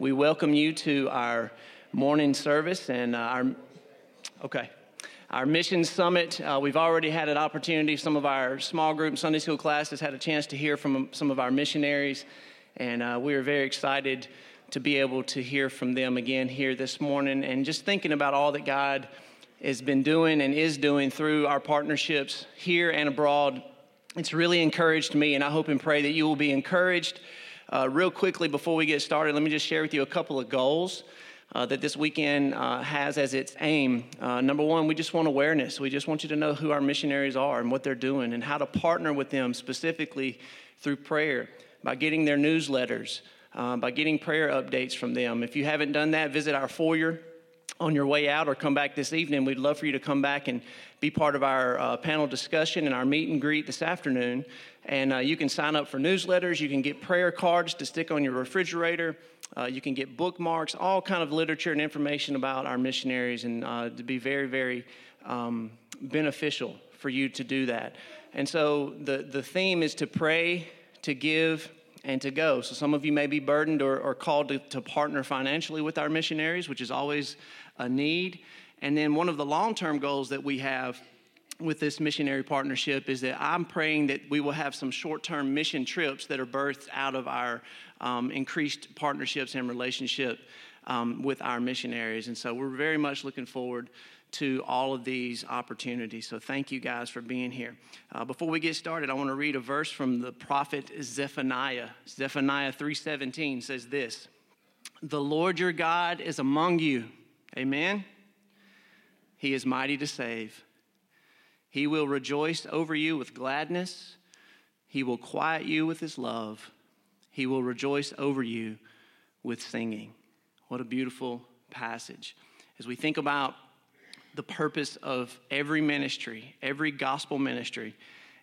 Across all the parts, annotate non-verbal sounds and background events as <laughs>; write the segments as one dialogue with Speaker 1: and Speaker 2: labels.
Speaker 1: We welcome you to our morning service and uh, our, okay, our mission summit. Uh, we've already had an opportunity, some of our small group Sunday school classes had a chance to hear from some of our missionaries, and uh, we are very excited to be able to hear from them again here this morning and just thinking about all that God has been doing and is doing through our partnerships here and abroad. It's really encouraged me, and I hope and pray that you will be encouraged uh, real quickly, before we get started, let me just share with you a couple of goals uh, that this weekend uh, has as its aim. Uh, number one, we just want awareness. We just want you to know who our missionaries are and what they're doing and how to partner with them specifically through prayer by getting their newsletters, uh, by getting prayer updates from them. If you haven't done that, visit our foyer on your way out or come back this evening. We'd love for you to come back and be part of our uh, panel discussion and our meet and greet this afternoon. And uh, you can sign up for newsletters. You can get prayer cards to stick on your refrigerator. Uh, you can get bookmarks, all kind of literature and information about our missionaries, and uh, to be very, very um, beneficial for you to do that. And so the, the theme is to pray, to give, and to go. So some of you may be burdened or, or called to, to partner financially with our missionaries, which is always a need. And then one of the long term goals that we have with this missionary partnership is that I'm praying that we will have some short term mission trips that are birthed out of our um, increased partnerships and relationship um, with our missionaries. And so we're very much looking forward to all of these opportunities. So thank you guys for being here. Uh, before we get started, I want to read a verse from the prophet Zephaniah. Zephaniah 3:17 says this: "The Lord your God is among you." Amen. He is mighty to save. He will rejoice over you with gladness. He will quiet you with his love. He will rejoice over you with singing. What a beautiful passage. As we think about the purpose of every ministry, every gospel ministry,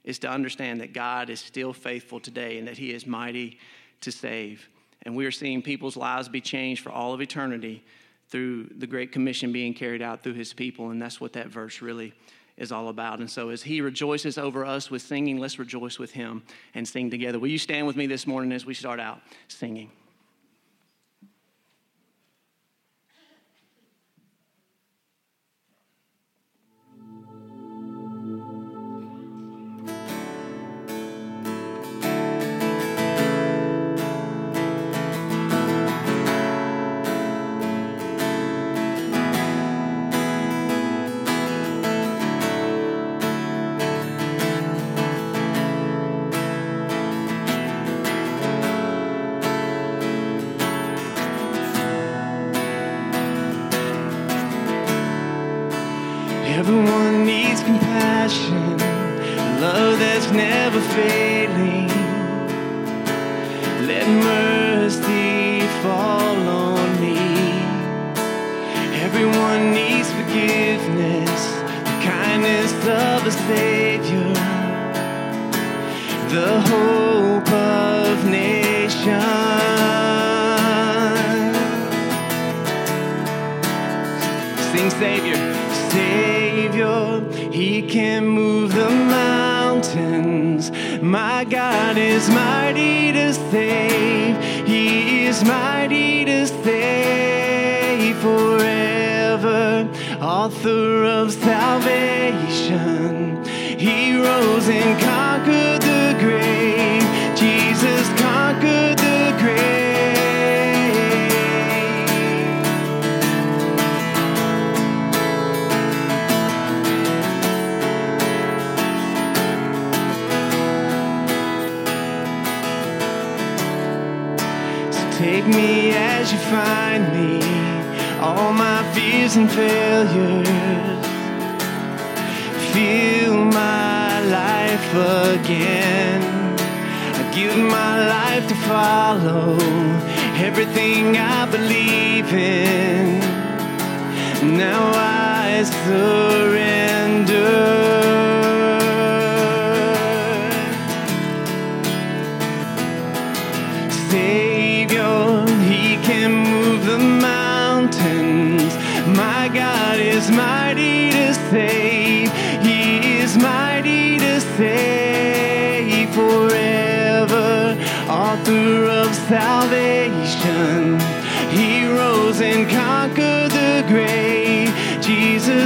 Speaker 1: is to understand that God is still faithful today and that he is mighty to save. And we are seeing people's lives be changed for all of eternity through the Great Commission being carried out through his people. And that's what that verse really is all about. And so, as He rejoices over us with singing, let's rejoice with Him and sing together. Will you stand with me this morning as we start out singing?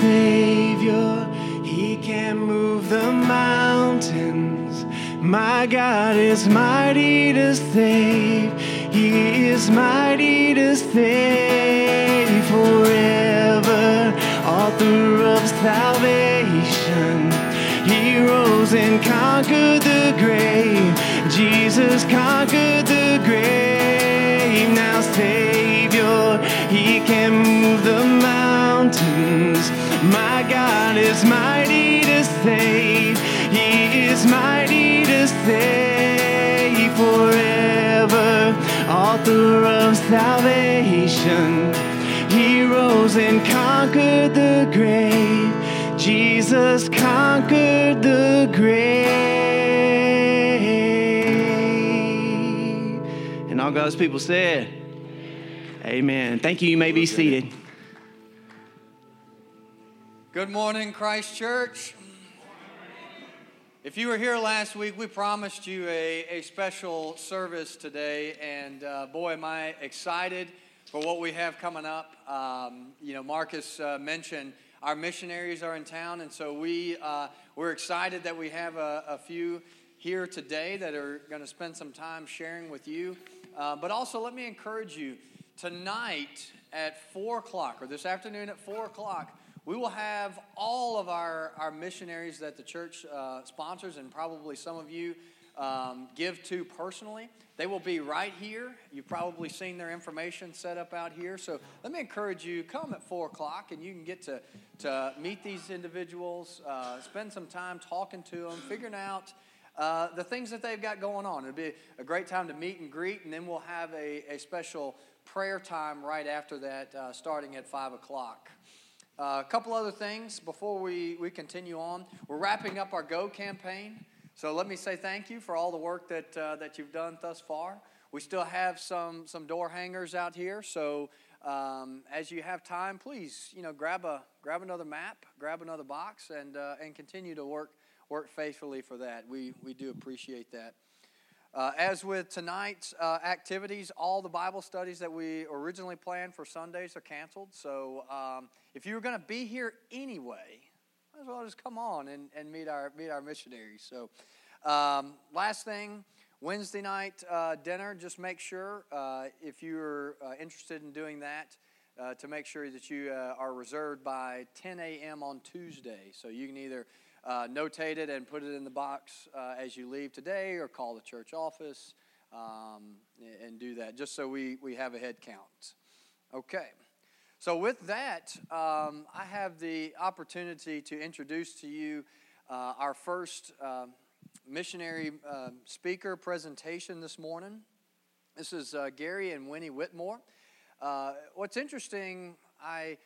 Speaker 1: Savior, He can move the mountains. My God is mighty to save. He is mighty to save forever. Author of salvation. He rose and conquered the grave. Jesus conquered the grave. Now, Savior, He can move the. My God is mighty to save. He is mighty to save forever. Author of salvation. He rose and conquered the grave. Jesus conquered the grave. And all God's people said, Amen. Thank you. You may be seated.
Speaker 2: Morning, Christ Church. If you were here last week, we promised you a, a special service today, and uh, boy, am I excited for what we have coming up. Um, you know, Marcus uh, mentioned our missionaries are in town, and so we, uh, we're excited that we have a, a few here today that are going to spend some time sharing with you. Uh, but also, let me encourage you tonight at 4 o'clock, or this afternoon at 4 o'clock, we will have all of our, our missionaries that the church uh, sponsors, and probably some of you um, give to personally. They will be right here. You've probably seen their information set up out here. So let me encourage you come at 4 o'clock and you can get to, to meet these individuals, uh, spend some time talking to them, figuring out. Uh, the things that they've got going on. It'll be a great time to meet and greet, and then we'll have a, a special prayer time right after that, uh, starting at 5 o'clock. Uh, a couple other things before we, we continue on. We're wrapping up our Go campaign. So let me say thank you for all the work that, uh, that you've done thus far. We still have some, some door hangers out here. So um, as you have time, please, you know, grab, a, grab another map, grab another box, and, uh, and continue to work, work faithfully for that. We, we do appreciate that. Uh, as with tonight's uh, activities, all the Bible studies that we originally planned for Sundays are canceled. So um, if you were going to be here anyway, might as well just come on and, and meet, our, meet our missionaries. So, um, last thing Wednesday night uh, dinner, just make sure uh, if you're uh, interested in doing that. Uh, to make sure that you are reserved by 10 a.m. on Tuesday. So you can either uh, notate it and put it in the box uh, as you leave today or call the church office um, and do that just so we, we have a head count. Okay. So, with that, um, I have the opportunity to introduce to you uh, our first uh, missionary uh, speaker presentation this morning. This is uh, Gary and Winnie Whitmore. what's interesting, I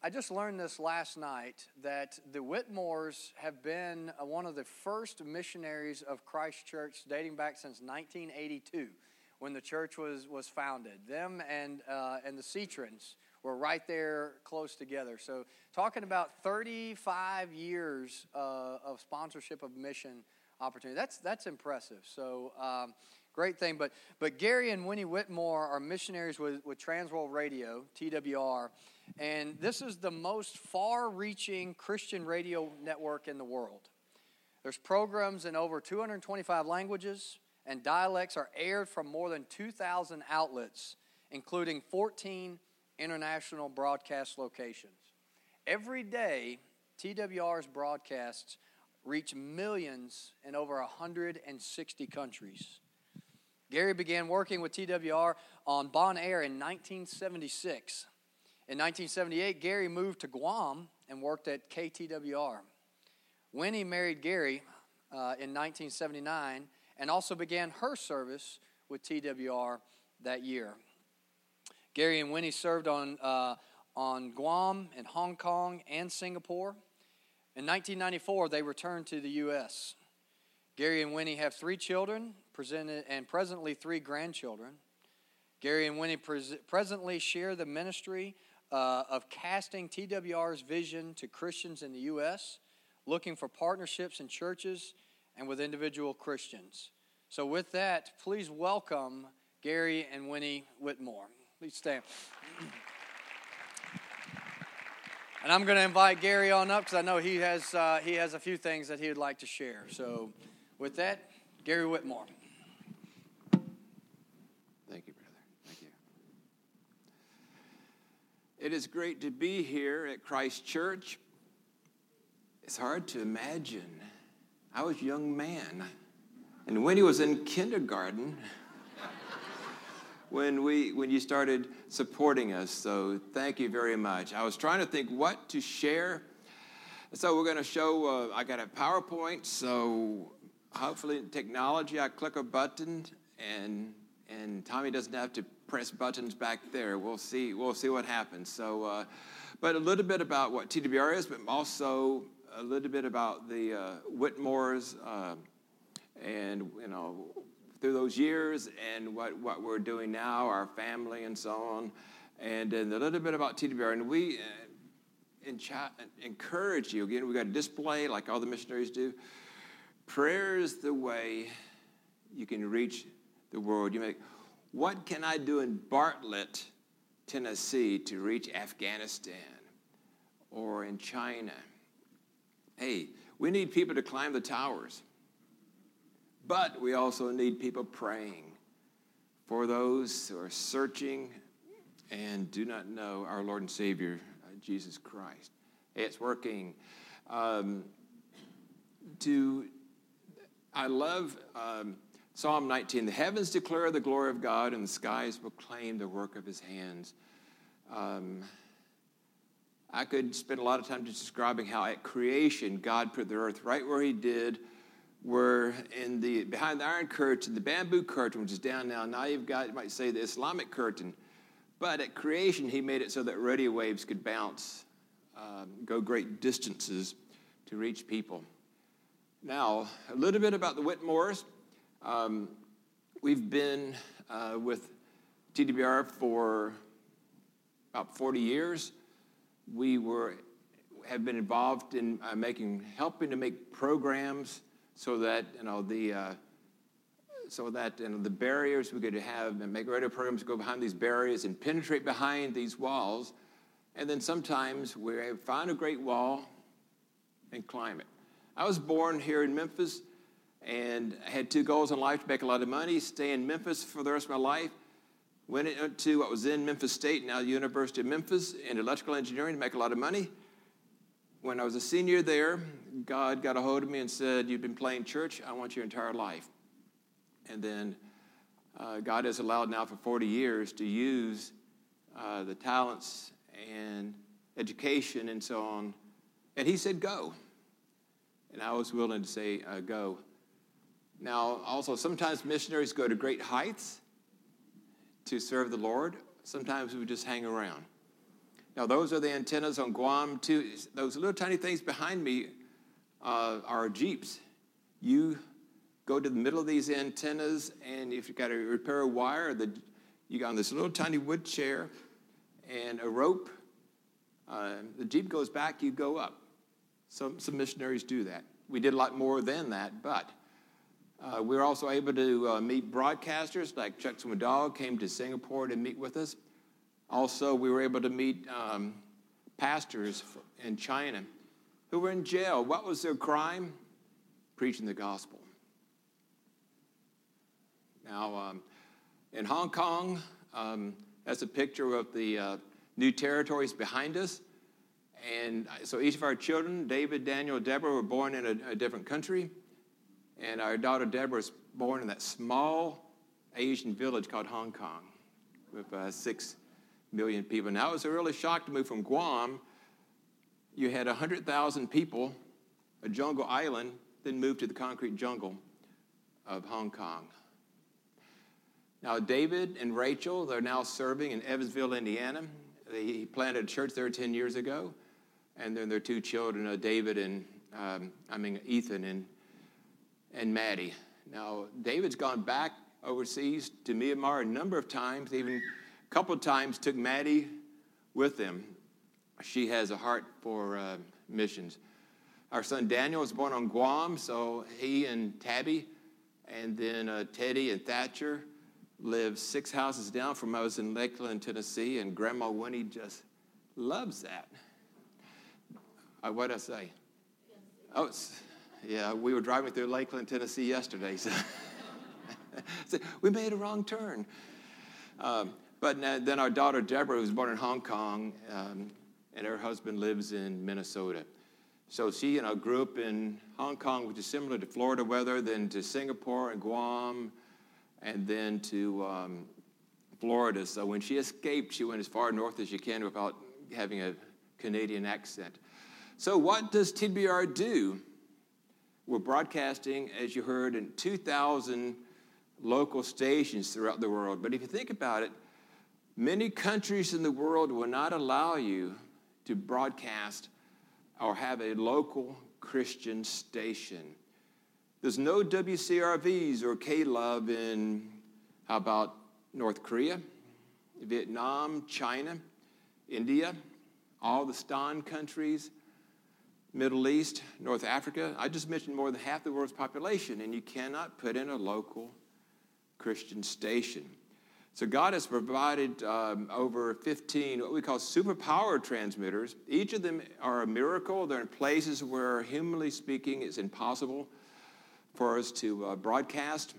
Speaker 2: I just learned this last night that the Whitmores have been uh, one of the first missionaries of Christ Church dating back since 1982 when the church was, was founded. Them and, uh, and the Cetrans were right there close together. So, talking about 35 years uh, of sponsorship of mission opportunity, that's, that's impressive. So, um, great thing. But, but Gary and Winnie Whitmore are missionaries with, with Transworld Radio, TWR. And this is the most far reaching Christian radio network in the world. There's programs in over 225 languages, and dialects are aired from more than 2,000 outlets, including 14 international broadcast locations. Every day, TWR's broadcasts reach millions in over 160 countries. Gary began working with TWR on Bonaire in 1976. In 1978, Gary moved to Guam and worked at KTWR. Winnie married Gary uh, in 1979 and also began her service with TWR that year. Gary and Winnie served on, uh, on Guam and Hong Kong and Singapore. In 1994, they returned to the U.S. Gary and Winnie have three children presented, and presently three grandchildren. Gary and Winnie pres- presently share the ministry uh, of casting TWR's vision to Christians in the U.S., looking for partnerships in churches and with individual Christians. So, with that, please welcome Gary and Winnie Whitmore. Please stand. <clears throat> And I'm going to invite Gary on up because I know he has, uh, he has a few things that he would like to share. So, with that, Gary Whitmore.
Speaker 3: Thank you, brother. Thank you. It is great to be here at Christ Church. It's hard to imagine. I was a young man, and when he was in kindergarten, when we when you started supporting us. So thank you very much. I was trying to think what to share. So we're going to show. Uh, I got a PowerPoint. So hopefully, technology. I click a button, and and Tommy doesn't have to press buttons back there. We'll see. We'll see what happens. So, uh, but a little bit about what TWR is, but also a little bit about the uh, Whitmores, uh, and you know through those years and what, what we're doing now, our family and so on, and, and a little bit about TWR. And we uh, encourage you, again, we've got a display like all the missionaries do. Prayer is the way you can reach the world. You make, what can I do in Bartlett, Tennessee to reach Afghanistan or in China? Hey, we need people to climb the towers. But we also need people praying for those who are searching and do not know our Lord and Savior, uh, Jesus Christ. It's working. Um, to, I love um, Psalm 19. The heavens declare the glory of God, and the skies proclaim the work of his hands. Um, I could spend a lot of time just describing how at creation God put the earth right where he did were in the behind the iron curtain, the bamboo curtain, which is down now. Now you've got, you might say, the Islamic curtain. But at creation, he made it so that radio waves could bounce, um, go great distances to reach people. Now, a little bit about the Whitmores. Um, we've been uh, with TWR for about 40 years. We were have been involved in uh, making, helping to make programs so that you know the uh, so that you know, the barriers we could have and make radio programs go behind these barriers and penetrate behind these walls, and then sometimes we find a great wall and climb it. I was born here in Memphis, and I had two goals in life: to make a lot of money, stay in Memphis for the rest of my life. Went to what was in Memphis State, now University of Memphis, in electrical engineering to make a lot of money when I was a senior there, God got a hold of me and said, You've been playing church, I want your entire life. And then uh, God has allowed now for 40 years to use uh, the talents and education and so on. And He said, Go. And I was willing to say, uh, Go. Now, also, sometimes missionaries go to great heights to serve the Lord. Sometimes we just hang around. Now, those are the antennas on Guam, too. Those little tiny things behind me uh, are Jeeps. You go to the middle of these antennas, and if you've got to repair a wire, the, you got on this little tiny wood chair and a rope. Uh, the Jeep goes back, you go up. Some, some missionaries do that. We did a lot more than that, but uh, we were also able to uh, meet broadcasters like Chuck Swindoll came to Singapore to meet with us. Also, we were able to meet um, pastors in China who were in jail. What was their crime? Preaching the gospel. Now, um, in Hong Kong, um, that's a picture of the uh, new territories behind us. And so each of our children, David, Daniel, Deborah, were born in a, a different country. And our daughter Deborah was born in that small Asian village called Hong Kong with uh, six million people. Now, it was a really shock to move from Guam. You had 100,000 people, a jungle island, then moved to the concrete jungle of Hong Kong. Now, David and Rachel, they're now serving in Evansville, Indiana. They planted a church there 10 years ago. And then their two children, uh, David and, um, I mean, Ethan and, and Maddie. Now, David's gone back overseas to Myanmar a number of times, even a couple of times took Maddie with him. She has a heart for uh, missions. Our son Daniel was born on Guam, so he and Tabby, and then uh, Teddy and Thatcher live six houses down from us in Lakeland, Tennessee, and Grandma Winnie just loves that. Uh, what did I say? Oh, yeah, we were driving through Lakeland, Tennessee yesterday, so, <laughs> so we made a wrong turn. Um, but then our daughter Deborah, was born in Hong Kong, um, and her husband lives in Minnesota. So she, you know, grew up in Hong Kong, which is similar to Florida weather, then to Singapore and Guam, and then to um, Florida. So when she escaped, she went as far north as she can without having a Canadian accent. So what does TWR do? We're broadcasting, as you heard, in 2,000 local stations throughout the world. But if you think about it, many countries in the world will not allow you to broadcast or have a local Christian station. There's no WCRVs or K-Love in, how about North Korea, Vietnam, China, India, all the Stan countries, Middle East, North Africa. I just mentioned more than half the world's population, and you cannot put in a local Christian station. So God has provided um, over 15 what we call superpower transmitters. Each of them are a miracle. They're in places where, humanly speaking, it's impossible for us to uh, broadcast.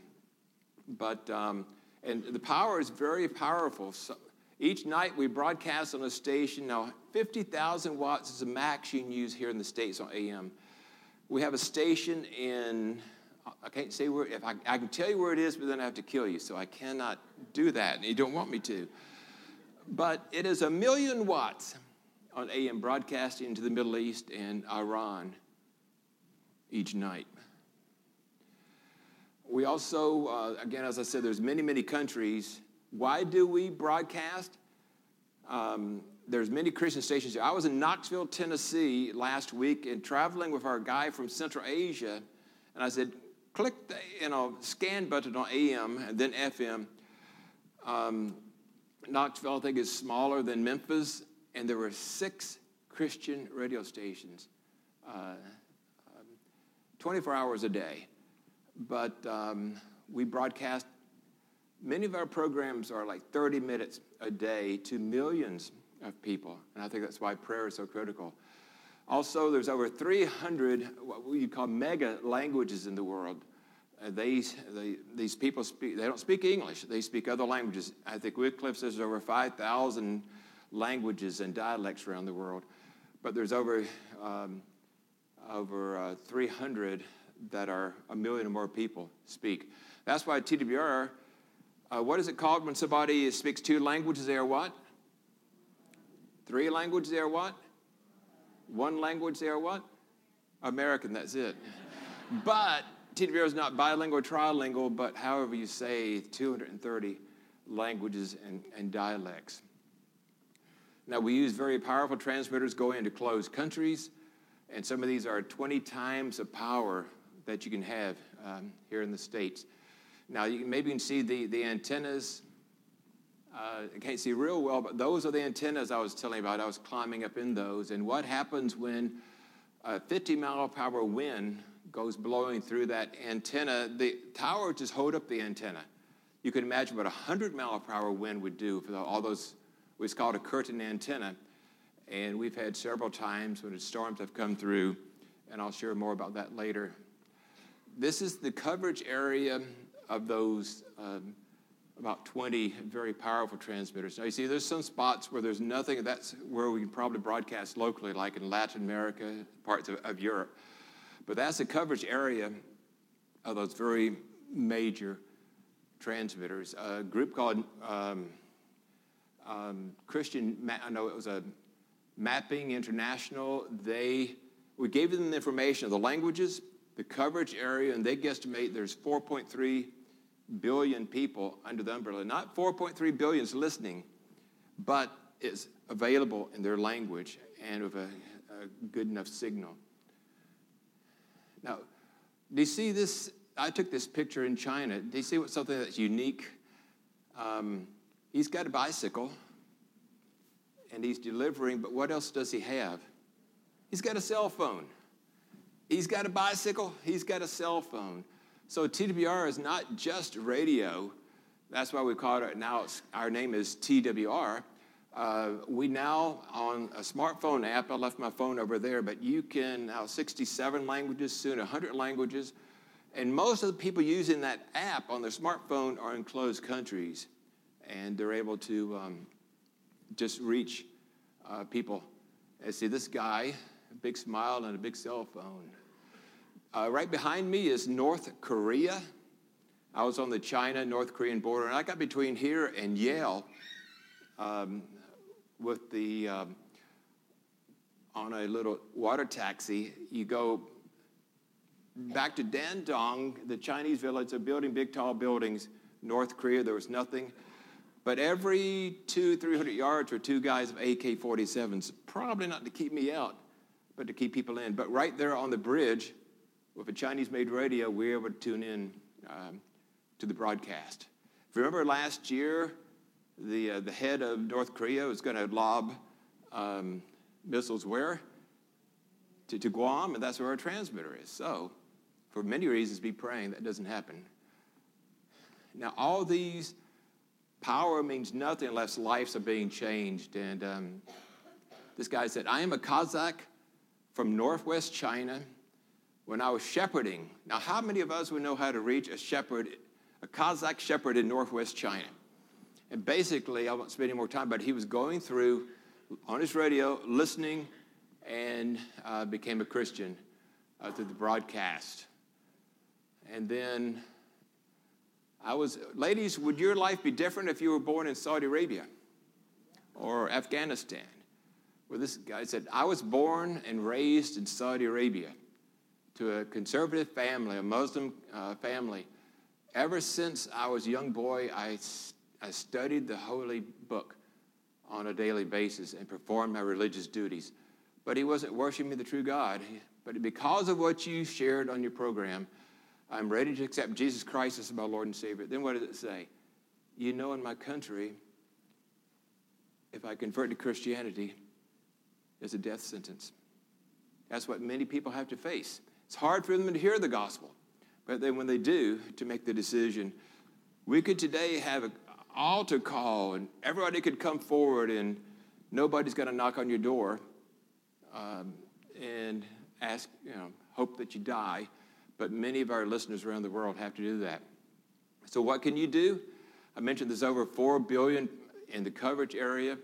Speaker 3: But um, and the power is very powerful. So each night we broadcast on a station. Now, 50,000 watts is the max you can use here in the States on AM. We have a station in I can't say where, if I, I can tell you where it is, but then I have to kill you. So I cannot do that, and you don't want me to. But it is a million watts on AM broadcasting to the Middle East and Iran each night. We also, uh, again, as I said, there's many, many countries. Why do we broadcast? Um, there's many Christian stations here. I was in Knoxville, Tennessee last week and traveling with our guy from Central Asia, and I said, click the you know, scan button on AM and then FM. Um, Knoxville, I think, is smaller than Memphis, and there were six Christian radio stations, uh, um, 24 hours a day. But um, we broadcast, many of our programs are like 30 minutes a day to millions of people, and I think that's why prayer is so critical. Also, there's over 300 what we call mega languages in the world. Uh, these, they, these people speak, they don't speak English, they speak other languages. I think Wycliffe says there's over 5,000 languages and dialects around the world, but there's over, um, over uh, 300 that are a million or more people speak. That's why TWR, uh, what is it called when somebody speaks two languages? They are what? Three languages, they are what? One language, they are what? American, that's it. but TWR is not bilingual or trilingual, but however you say 230 languages and, and dialects. Now, we use very powerful transmitters going into closed countries, and some of these are 20 times the power that you can have um, here in the States. Now, you can, maybe you can see the, the antennas uh, I can't see real well, but those are the antennas I was telling about. I was climbing up in those. And what happens when a 50 mile per hour wind goes blowing through that antenna? The tower just hold up the antenna. You can imagine what a 100 mile per hour wind would do for all those, it's called a curtain antenna. And we've had several times when storms have come through, and I'll share more about that later. This is the coverage area of those. Um, about 20 very powerful transmitters. Now, you see, there's some spots where there's nothing. That's where we can probably broadcast locally, like in Latin America, parts of, of Europe. But that's the coverage area of those very major transmitters. A group called um, um, Christian, I know it was a Mapping International. They we gave them the information of the languages, the coverage area, and they guesstimate there's 4.3 billion people under the umbrella. Not 4.3 billion is listening, but is available in their language and with a, a good enough signal. Now, do you see this? I took this picture in China. Do you see what something that's unique? Um, he's got a bicycle and he's delivering, but what else does he have? He's got a cell phone. He's got a bicycle, he's got a cell phone. So TWR is not just radio. That's why we call it now, our name is TWR. Uh, we now, on a smartphone app, I left my phone over there, but you can now 67 languages, soon 100 languages. And most of the people using that app on their smartphone are in closed countries. And they're able to um, just reach uh, people. And see this guy, a big smile and a big cell phone. Uh, right behind me is North Korea. I was on the China North Korean border, and I got between here and Yalu um, with the um, on a little water taxi. You go back to Dandong, the Chinese village. They're building big, tall buildings. North Korea, there was nothing. But every two, 300 yards were two guys with AK 47s, probably not to keep me out, but to keep people in. But right there on the bridge, with a Chinese made radio, we were able to tune in um, to the broadcast. If you remember last year, the, uh, the head of North Korea was going to lob um, missiles where? To, to Guam, and that's where our transmitter is. So, for many reasons, be praying that doesn't happen. Now, all these power means nothing unless lives are being changed. And um, this guy said, I am a Kazakh from northwest China when I was shepherding. Now, how many of us would know how to reach a shepherd, a Kazakh shepherd in northwest China? And basically, I won't spend any more time, but he was going through on his radio, listening, and uh, became a Christian uh, through the broadcast. And then I was, ladies, would your life be different if you were born in Saudi Arabia or Afghanistan? Where this guy said, I was born and raised in Saudi Arabia to a conservative family, a Muslim uh, family. Ever since I was a young boy, I, I studied the holy book on a daily basis and performed my religious duties. But he wasn't worshiping the true God. But because of what you shared on your program, I'm ready to accept Jesus Christ as my Lord and Savior. Then what does it say? You know, in my country, if I convert to Christianity, it's a death sentence. That's what many people have to face. It's hard for them to hear the gospel, but then when they do, to make the decision. We could today have an altar call, and everybody could come forward, and nobody's going to knock on your door um, and ask, you know, hope that you die. But many of our listeners around the world have to do that. So, what can you do? I mentioned there's over 4 billion in the coverage area.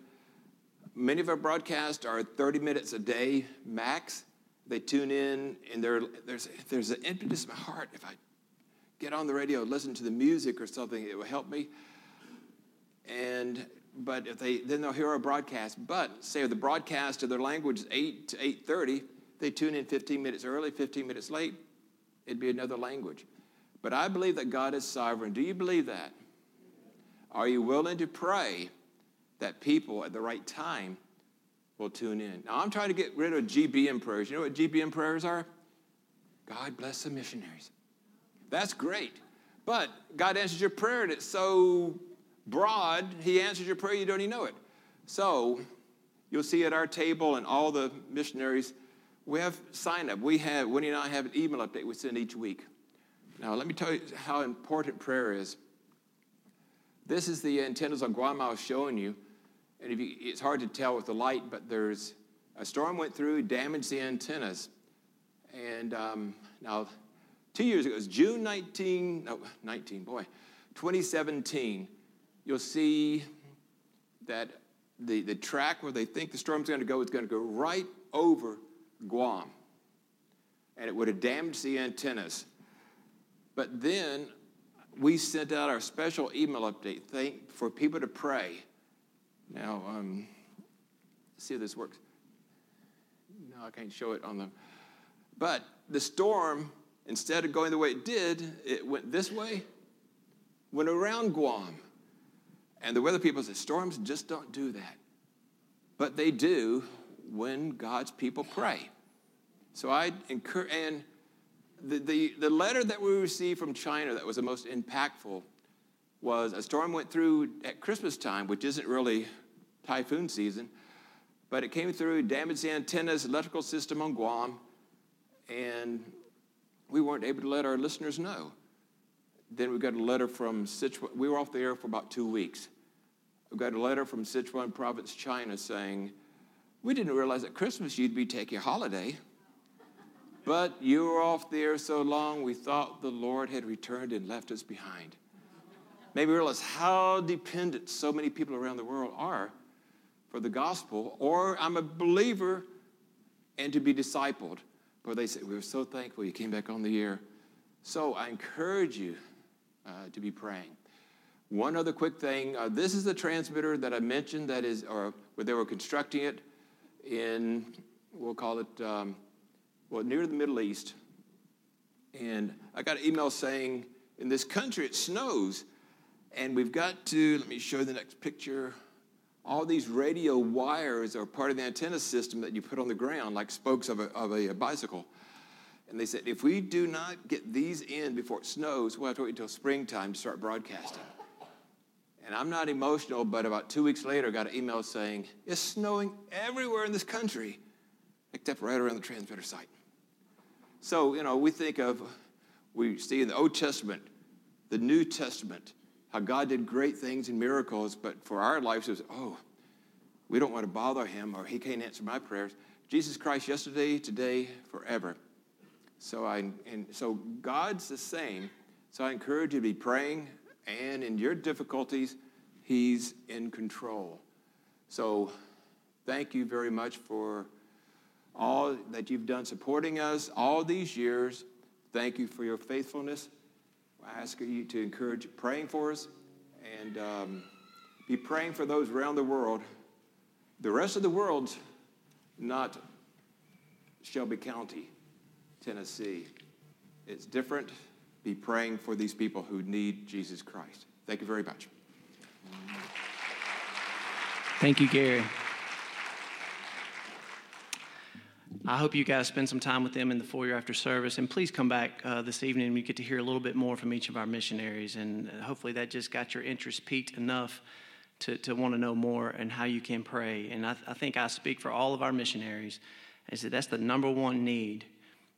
Speaker 3: Many of our broadcasts are 30 minutes a day max they tune in, and there's, there's an emptiness in my heart. If I get on the radio, listen to the music or something, it will help me. And but if they then they'll hear our broadcast. But say the broadcast of their language is eight to eight thirty, they tune in 15 minutes early, 15 minutes late. It'd be another language. But I believe that God is sovereign. Do you believe that? Are you willing to pray that people at the right time will tune in. Now, I'm trying to get rid of GBM prayers. You know what GBM prayers are? God bless the missionaries. That's great. But God answers your prayer, and it's so broad, He answers your prayer, you don't even know it. So, you'll see at our table and all the missionaries, we have sign up. We have, Winnie and I have an email update we send each week. Now, let me tell you how important prayer is. This is the antennas on Guam I was showing you. And you, it's hard to tell with the light, but there's a storm went through, damaged the antennas. And um, now, two years ago, it was June 19, no, 19, boy, 2017. You'll see that the, the track where they think the storm's going to go is going to go right over Guam. And it would have damaged the antennas. But then we sent out our special email update thank, for people to pray now, um, see if this works. No, I can't show it on the. But the storm, instead of going the way it did, it went this way went around Guam. And the weather people said, storms just don't do that. But they do when God's people pray. So I encourage, and the, the, the letter that we received from China that was the most impactful was a storm went through at Christmas time, which isn't really typhoon season, but it came through, damaged the antennas, electrical system on Guam, and we weren't able to let our listeners know. Then we got a letter from Sichuan. We were off the air for about two weeks. We got a letter from Sichuan province, China, saying, We didn't realize at Christmas you'd be taking a holiday. But you were off the air so long, we thought the Lord had returned and left us behind. Maybe realize how dependent so many people around the world are for the gospel, or I'm a believer and to be discipled. But they say, We're so thankful you came back on the air. So I encourage you uh, to be praying. One other quick thing uh, this is the transmitter that I mentioned that is, or where they were constructing it in, we'll call it, um, well, near the Middle East. And I got an email saying, in this country it snows, and we've got to, let me show you the next picture. All these radio wires are part of the antenna system that you put on the ground, like spokes of a, of a bicycle. And they said, if we do not get these in before it snows, we'll have to wait until springtime to start broadcasting. And I'm not emotional, but about two weeks later, I got an email saying, it's snowing everywhere in this country, except right around the transmitter site. So, you know, we think of, we see in the Old Testament, the New Testament, how God did great things and miracles, but for our lives, it was, oh, we don't want to bother him or he can't answer my prayers. Jesus Christ, yesterday, today, forever. So I and so God's the same. So I encourage you to be praying, and in your difficulties, He's in control. So thank you very much for all that you've done supporting us all these years. Thank you for your faithfulness. I ask you to encourage praying for us and um, be praying for those around the world. The rest of the world's not Shelby County. Tennessee. It's different. Be praying for these people who need Jesus Christ. Thank you very much.
Speaker 1: Thank you, Gary. I hope you guys spend some time with them in the foyer after service. And please come back uh, this evening we get to hear a little bit more from each of our missionaries. And uh, hopefully that just got your interest piqued enough to, to want to know more and how you can pray. And I, I think I speak for all of our missionaries is that that's the number one need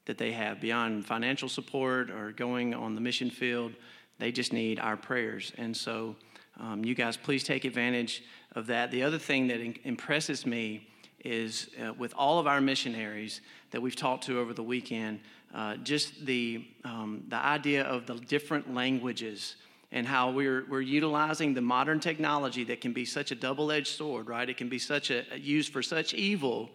Speaker 1: that they have beyond financial support or going on the mission field. They just need our prayers. And so, um, you guys, please take advantage of that. The other thing that in- impresses me is uh, with all of our missionaries that we've talked to over the weekend, uh, just the, um, the idea of the different languages and how we're, we're utilizing the modern technology that can be such a double edged sword, right? It can be such a, used for such evil,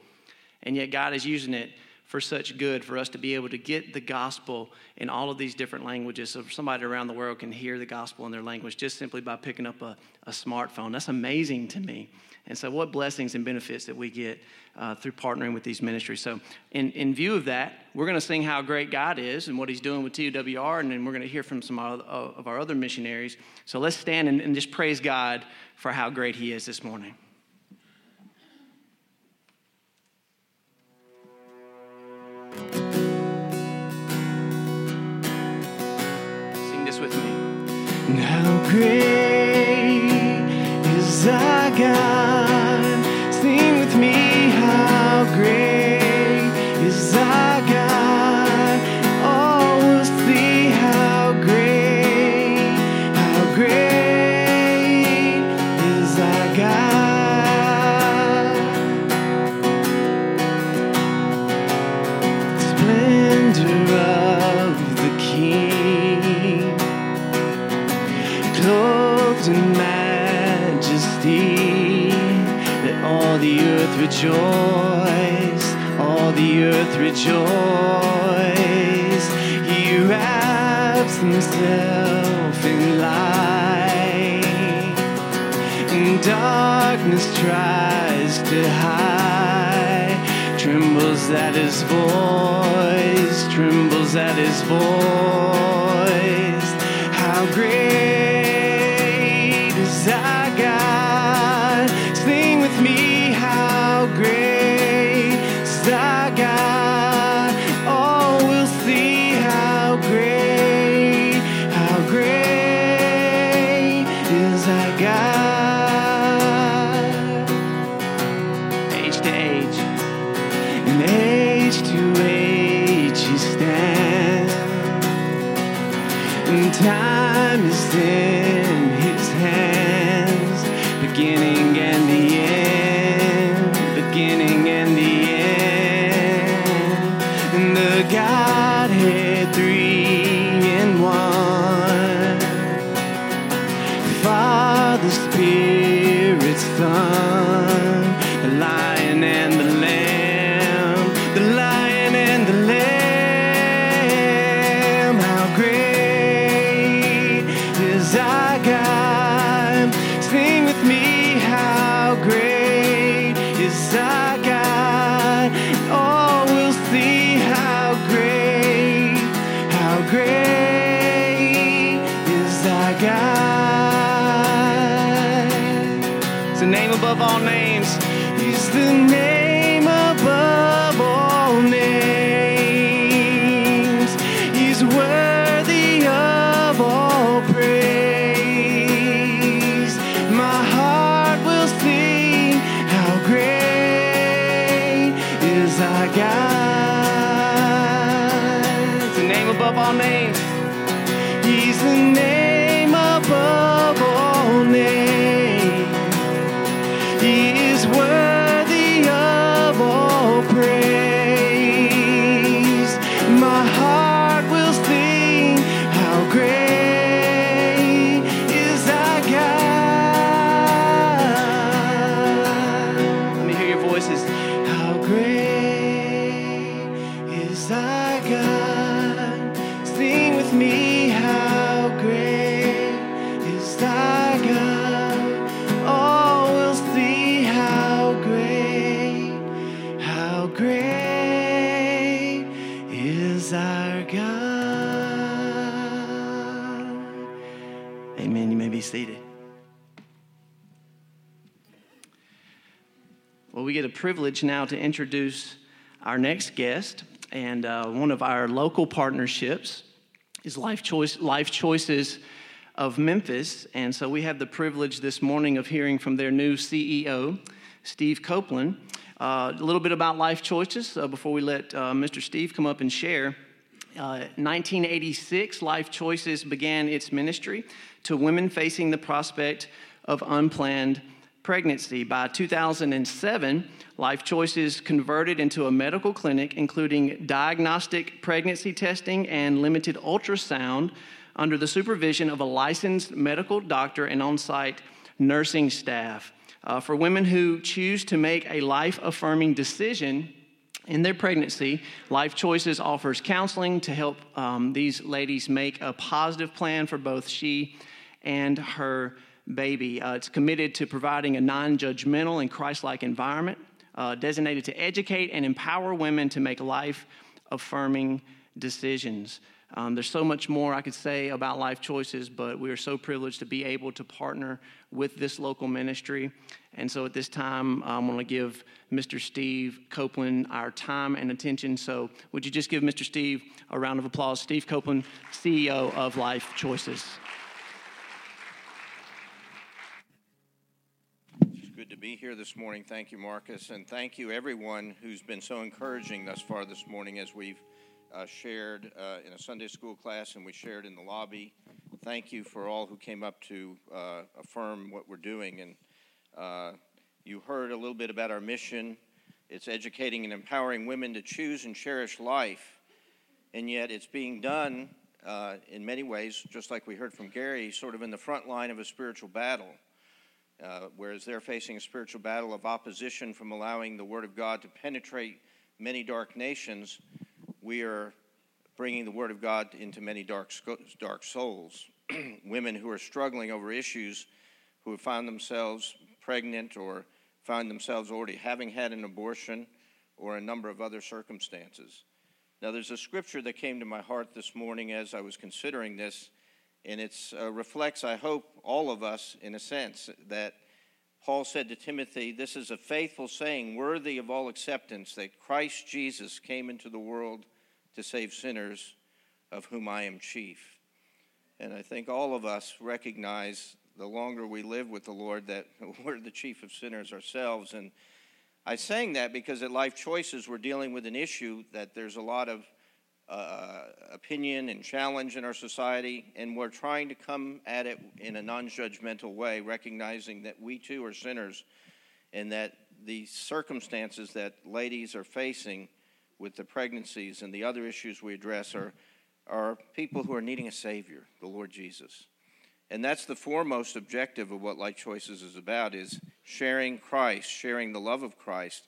Speaker 1: and yet God is using it for such good for us to be able to get the gospel in all of these different languages so somebody around the world can hear the gospel in their language just simply by picking up a, a smartphone. That's amazing to me. And so, what blessings and benefits that we get uh, through partnering with these ministries. So, in, in view of that, we're going to sing how great God is and what He's doing with TWR, and then we're going to hear from some of our other missionaries. So, let's stand and, and just praise God for how great He is this morning.
Speaker 4: Great is our God? Rejoice. He wraps himself in light, and darkness tries to hide. Trembles at his voice, trembles at his voice. How great
Speaker 1: name. He's the name is our God. Amen. You may be seated. Well, we get a privilege now to introduce our next guest, and uh, one of our local partnerships is Life, Choice, Life Choices of Memphis. And so we have the privilege this morning of hearing from their new CEO, Steve Copeland. Uh, a little bit about Life Choices uh, before we let uh, Mr. Steve come up and share. Uh, 1986, Life Choices began its ministry to women facing the prospect of unplanned pregnancy. By 2007, Life Choices converted into a medical clinic, including diagnostic pregnancy testing and limited ultrasound under the supervision of a licensed medical doctor and on site nursing staff. Uh, for women who choose to make a life affirming decision in their pregnancy, Life Choices offers counseling to help um, these ladies make a positive plan for both she and her baby. Uh, it's committed to providing a non judgmental and Christ like environment uh, designated to educate and empower women to make life affirming decisions. Um, there's so much more I could say about life choices, but we are so privileged to be able to partner with this local ministry. And so at this time, I want to give Mr. Steve Copeland our time and attention. So would you just give Mr. Steve a round of applause? Steve Copeland, CEO of Life Choices.
Speaker 5: It's good to be here this morning. Thank you, Marcus, and thank you everyone who's been so encouraging thus far this morning as we've uh, shared uh, in a Sunday school class and we shared in the lobby. Thank you for all who came up to uh, affirm what we're doing. And uh, you heard a little bit about our mission. It's educating and empowering women to choose and cherish life, and yet it's being done uh, in many ways, just like we heard from Gary, sort of in the front line of a spiritual battle. Uh, whereas they're facing a spiritual battle of opposition from allowing the Word of God to penetrate many dark nations, we are bringing the Word of God into many dark, dark souls. <clears throat> Women who are struggling over issues, who have found themselves pregnant or find themselves already having had an abortion or a number of other circumstances. Now, there's a scripture that came to my heart this morning as I was considering this and it uh, reflects, I hope, all of us in a sense that Paul said to Timothy, This is a faithful saying, worthy of all acceptance, that Christ Jesus came into the world to save sinners, of whom I am chief. And I think all of us recognize the longer we live with the Lord that <laughs> we're the chief of sinners ourselves. And I saying that because at Life Choices, we're dealing with an issue that there's a lot of uh, opinion and challenge in our society, and we're trying to come at it in a non judgmental way, recognizing that we too are sinners and that the circumstances that ladies are facing with the pregnancies and the other issues we address are, are people who are needing a Savior, the Lord Jesus. And that's the foremost objective of what Life Choices is about is sharing Christ, sharing the love of Christ,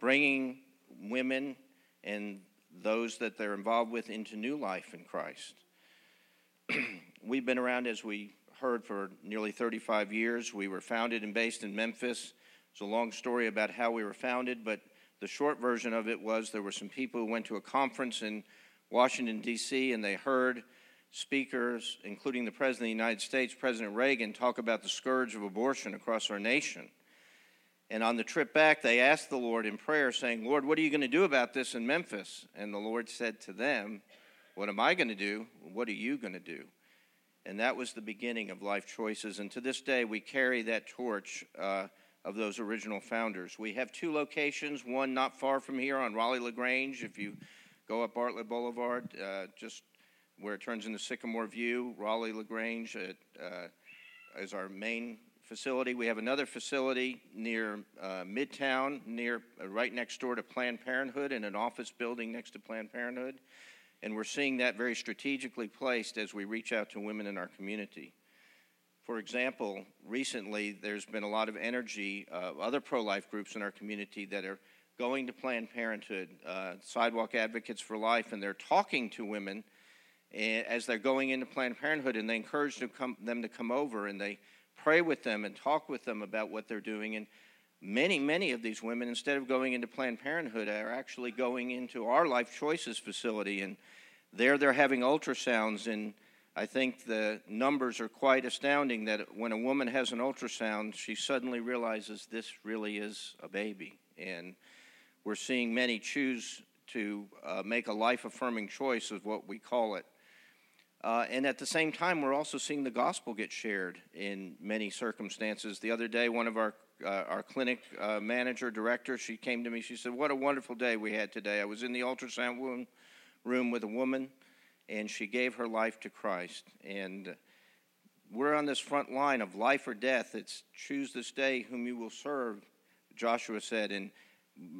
Speaker 5: bringing women and those that they're involved with into new life in Christ. <clears throat> We've been around, as we heard, for nearly 35 years. We were founded and based in Memphis. It's a long story about how we were founded, but the short version of it was there were some people who went to a conference in Washington, D.C., and they heard speakers, including the President of the United States, President Reagan, talk about the scourge of abortion across our nation. And on the trip back, they asked the Lord in prayer, saying, Lord, what are you going to do about this in Memphis? And the Lord said to them, What am I going to do? What are you going to do? And that was the beginning of Life Choices. And to this day, we carry that torch uh, of those original founders. We have two locations, one not far from here on Raleigh LaGrange. If you go up Bartlett Boulevard, uh, just where it turns into Sycamore View, Raleigh LaGrange uh, is our main facility. We have another facility near uh, Midtown, near uh, right next door to Planned Parenthood, in an office building next to Planned Parenthood. And we're seeing that very strategically placed as we reach out to women in our community. For example, recently there's been a lot of energy, uh, other pro life groups in our community that are going to Planned Parenthood, uh, Sidewalk Advocates for Life, and they're talking to women eh, as they're going into Planned Parenthood, and they encourage them come, them to come over and they pray with them and talk with them about what they're doing. And many, many of these women, instead of going into Planned Parenthood, are actually going into our Life Choices facility. And there they're having ultrasounds. And I think the numbers are quite astounding that when a woman has an ultrasound, she suddenly realizes this really is a baby. And we're seeing many choose to uh, make a life affirming choice of what we call it. Uh, and at the same time, we're also seeing the gospel get shared in many circumstances. The other day, one of our uh, our clinic uh, manager director, she came to me. She said, "What a wonderful day we had today. I was in the ultrasound room, room with a woman, and she gave her life to Christ. And we're on this front line of life or death. It's choose this day whom you will serve." Joshua said, and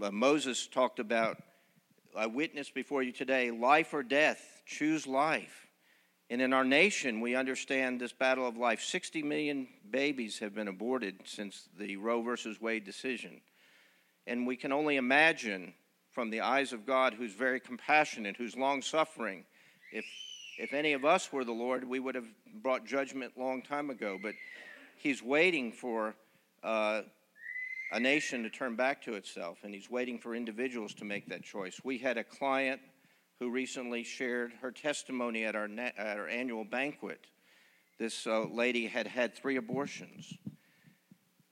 Speaker 5: uh, Moses talked about, "I witness before you today, life or death. Choose life." And in our nation, we understand this battle of life. 60 million babies have been aborted since the Roe versus Wade decision. And we can only imagine from the eyes of God, who's very compassionate, who's long suffering, if, if any of us were the Lord, we would have brought judgment long time ago. But He's waiting for uh, a nation to turn back to itself, and He's waiting for individuals to make that choice. We had a client who recently shared her testimony at our, na- at our annual banquet. This uh, lady had had three abortions,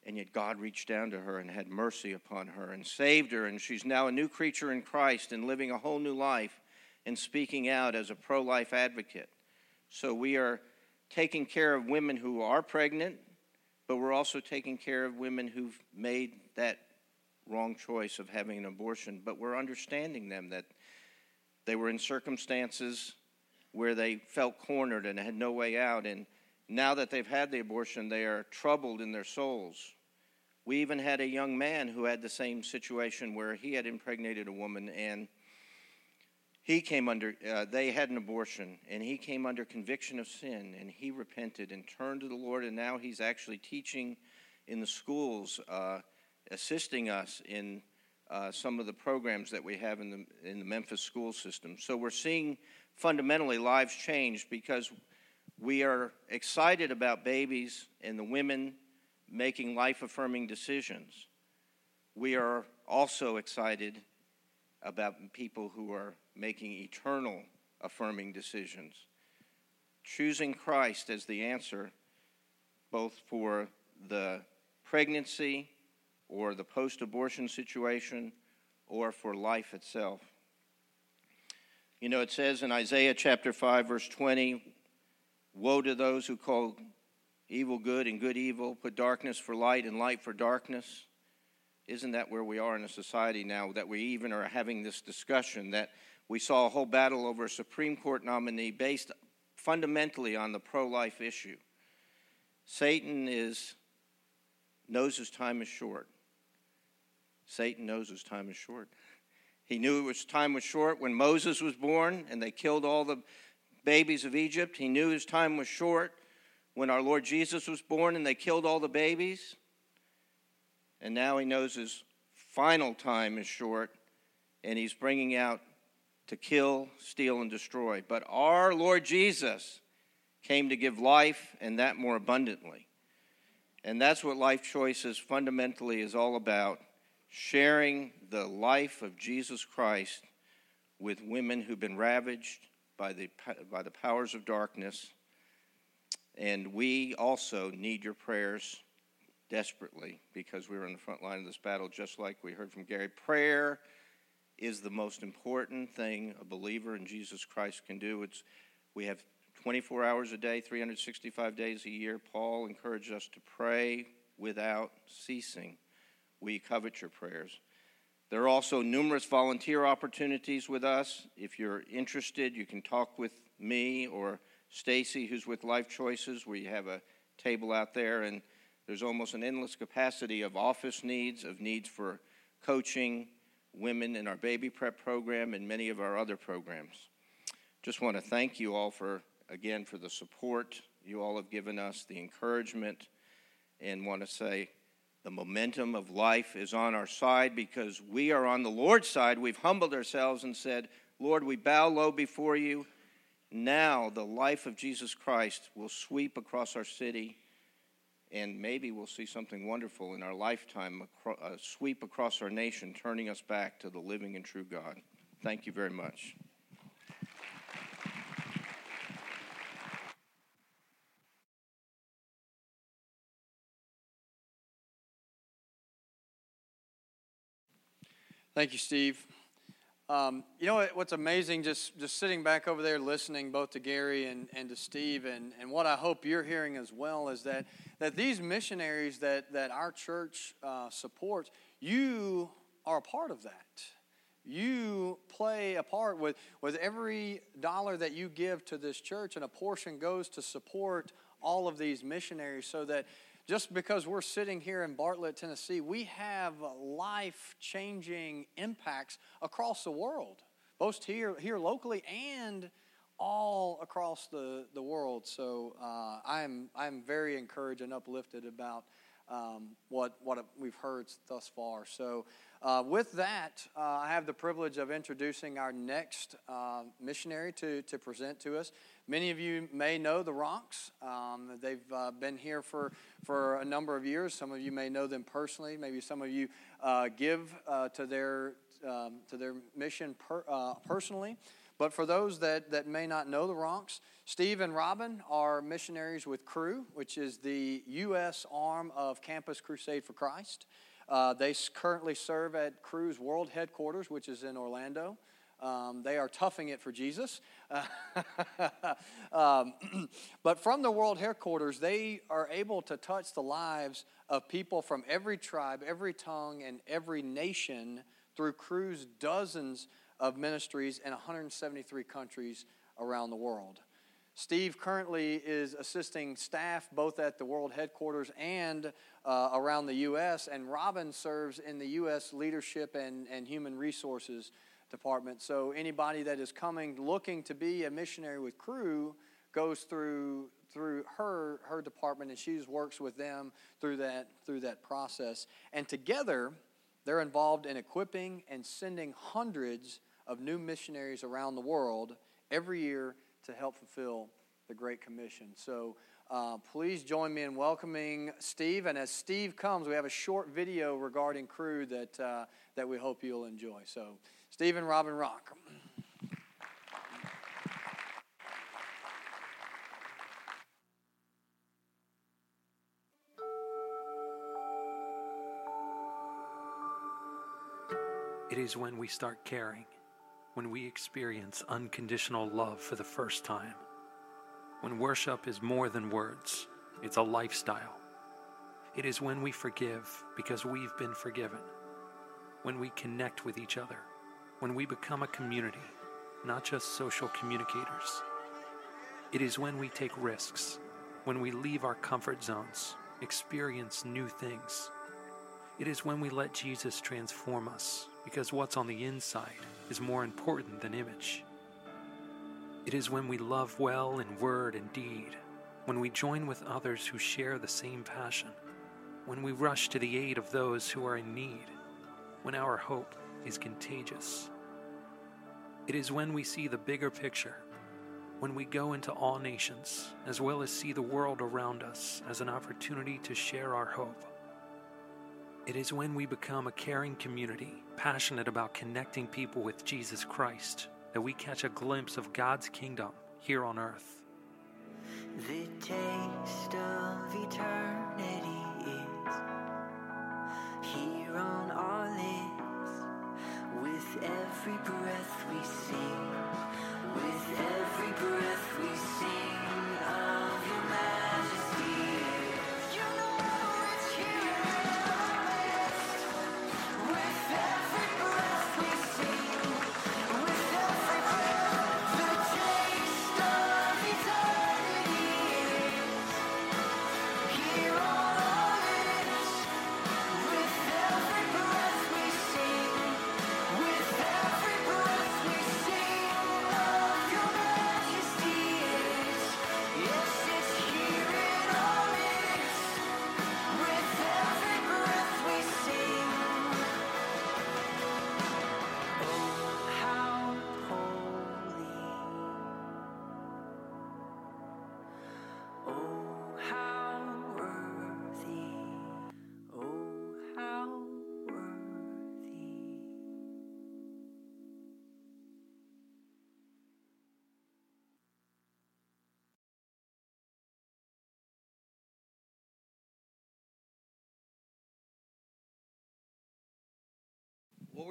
Speaker 5: and yet God reached down to her and had mercy upon her and saved her, and she's now a new creature in Christ and living a whole new life and speaking out as a pro life advocate. So we are taking care of women who are pregnant, but we're also taking care of women who've made that wrong choice of having an abortion, but we're understanding them that they were in circumstances where they felt cornered and had no way out. And now that they've had the abortion, they are troubled in their souls. We even had a young man who had the same situation where he had impregnated a woman and he came under, uh, they had an abortion and he came under conviction of sin and he repented and turned to the Lord. And now he's actually teaching in the schools, uh, assisting us in uh, some of the programs that we have in the, in the Memphis school system. So we're seeing fundamentally lives change because we are excited about babies and the women making life affirming decisions. We are also excited about people who are making eternal affirming decisions. Choosing Christ as the answer, both for the pregnancy or the post abortion situation or for life itself. You know, it says in Isaiah chapter 5, verse 20 Woe to those who call evil good and good evil, put darkness for light and light for darkness. Isn't that where we are in a society now that we even are having this discussion that we saw a whole battle over a Supreme Court nominee based fundamentally on the pro life issue. Satan is, knows his time is short. Satan knows his time is short. He knew his time was short when Moses was born and they killed all the babies of Egypt. He knew his time was short when our Lord Jesus was born and they killed all the babies. And now he knows his final time is short and he's bringing out to kill, steal, and destroy. But our Lord Jesus came to give life and that more abundantly. And that's what life choices fundamentally is all about sharing the life of Jesus Christ with women who've been ravaged by the, by the powers of darkness. And we also need your prayers desperately because we're on the front line of this battle, just like we heard from Gary. Prayer is the most important thing a believer in Jesus Christ can do. It's, we have 24 hours a day, 365 days a year. Paul encouraged us to pray without ceasing. We covet your prayers. There are also numerous volunteer opportunities with us. If you're interested, you can talk with me or Stacy, who's with Life Choices. We have a table out there, and there's almost an endless capacity of office needs, of needs for coaching, women in our baby prep program and many of our other programs. Just want to thank you all for, again, for the support you all have given us, the encouragement, and want to say the momentum of life is on our side because we are on the Lord's side. We've humbled ourselves and said, Lord, we bow low before you. Now the life of Jesus Christ will sweep across our city and maybe we'll see something wonderful in our lifetime, a uh, sweep across our nation, turning us back to the living and true God. Thank you very much.
Speaker 2: Thank you, Steve. Um, you know what's amazing, just, just sitting back over there listening both to Gary and, and to Steve, and, and what I hope you're hearing as well is that, that these missionaries that, that our church uh, supports, you are a part of that. You play a part with, with every dollar that you give to this church, and a portion goes to support all of these missionaries so that just because we're sitting here in Bartlett, Tennessee, we have life changing impacts across the world, both here, here locally and all across the, the world. So uh, I'm, I'm very encouraged and uplifted about um, what, what we've heard thus far. So, uh, with that, uh, I have the privilege of introducing our next uh, missionary to, to present to us. Many of you may know the Ronks. Um, they've uh, been here for, for a number of years. Some of you may know them personally. Maybe some of you uh, give uh, to, their, um, to their mission per, uh, personally. But for those that, that may not know the Ronks, Steve and Robin are missionaries with Cru, which is the U.S. arm of Campus Crusade for Christ. Uh, they currently serve at Cru's world headquarters, which is in Orlando. Um, they are toughing it for Jesus. <laughs> um, <clears throat> but from the world headquarters, they are able to touch the lives of people from every tribe, every tongue, and every nation through Cru's, dozens of ministries in 173 countries around the world. Steve currently is assisting staff both at the world headquarters and uh, around the U.S., and Robin serves in the U.S. leadership and, and human resources department. So anybody that is coming looking to be a missionary with Cru goes through through her her department and she works with them through that through that process. And together they're involved in equipping and sending hundreds of new missionaries around the world every year to help fulfill the Great Commission. So uh, please join me in welcoming Steve. And as Steve comes, we have a short video regarding Cru that, uh, that we hope you'll enjoy. So, Stephen Robin Ronk.
Speaker 6: It is when we start caring, when we experience unconditional love for the first time, when worship is more than words, it's a lifestyle. It is when we forgive because we've been forgiven, when we connect with each other when we become a community not just social communicators. It is when we take risks, when we leave our comfort zones, experience new things. It is when we let Jesus transform us, because what's on the inside is more important than image. It is when we love well in word and deed, when we join with others who share the same passion, when we rush to the aid of those who are in need, when our hope is contagious. It is when we see the bigger picture, when we go into all nations, as well as see the world around us as an opportunity to share our hope. It is when we become a caring community, passionate about connecting people with Jesus Christ, that we catch a glimpse of God's kingdom here on earth.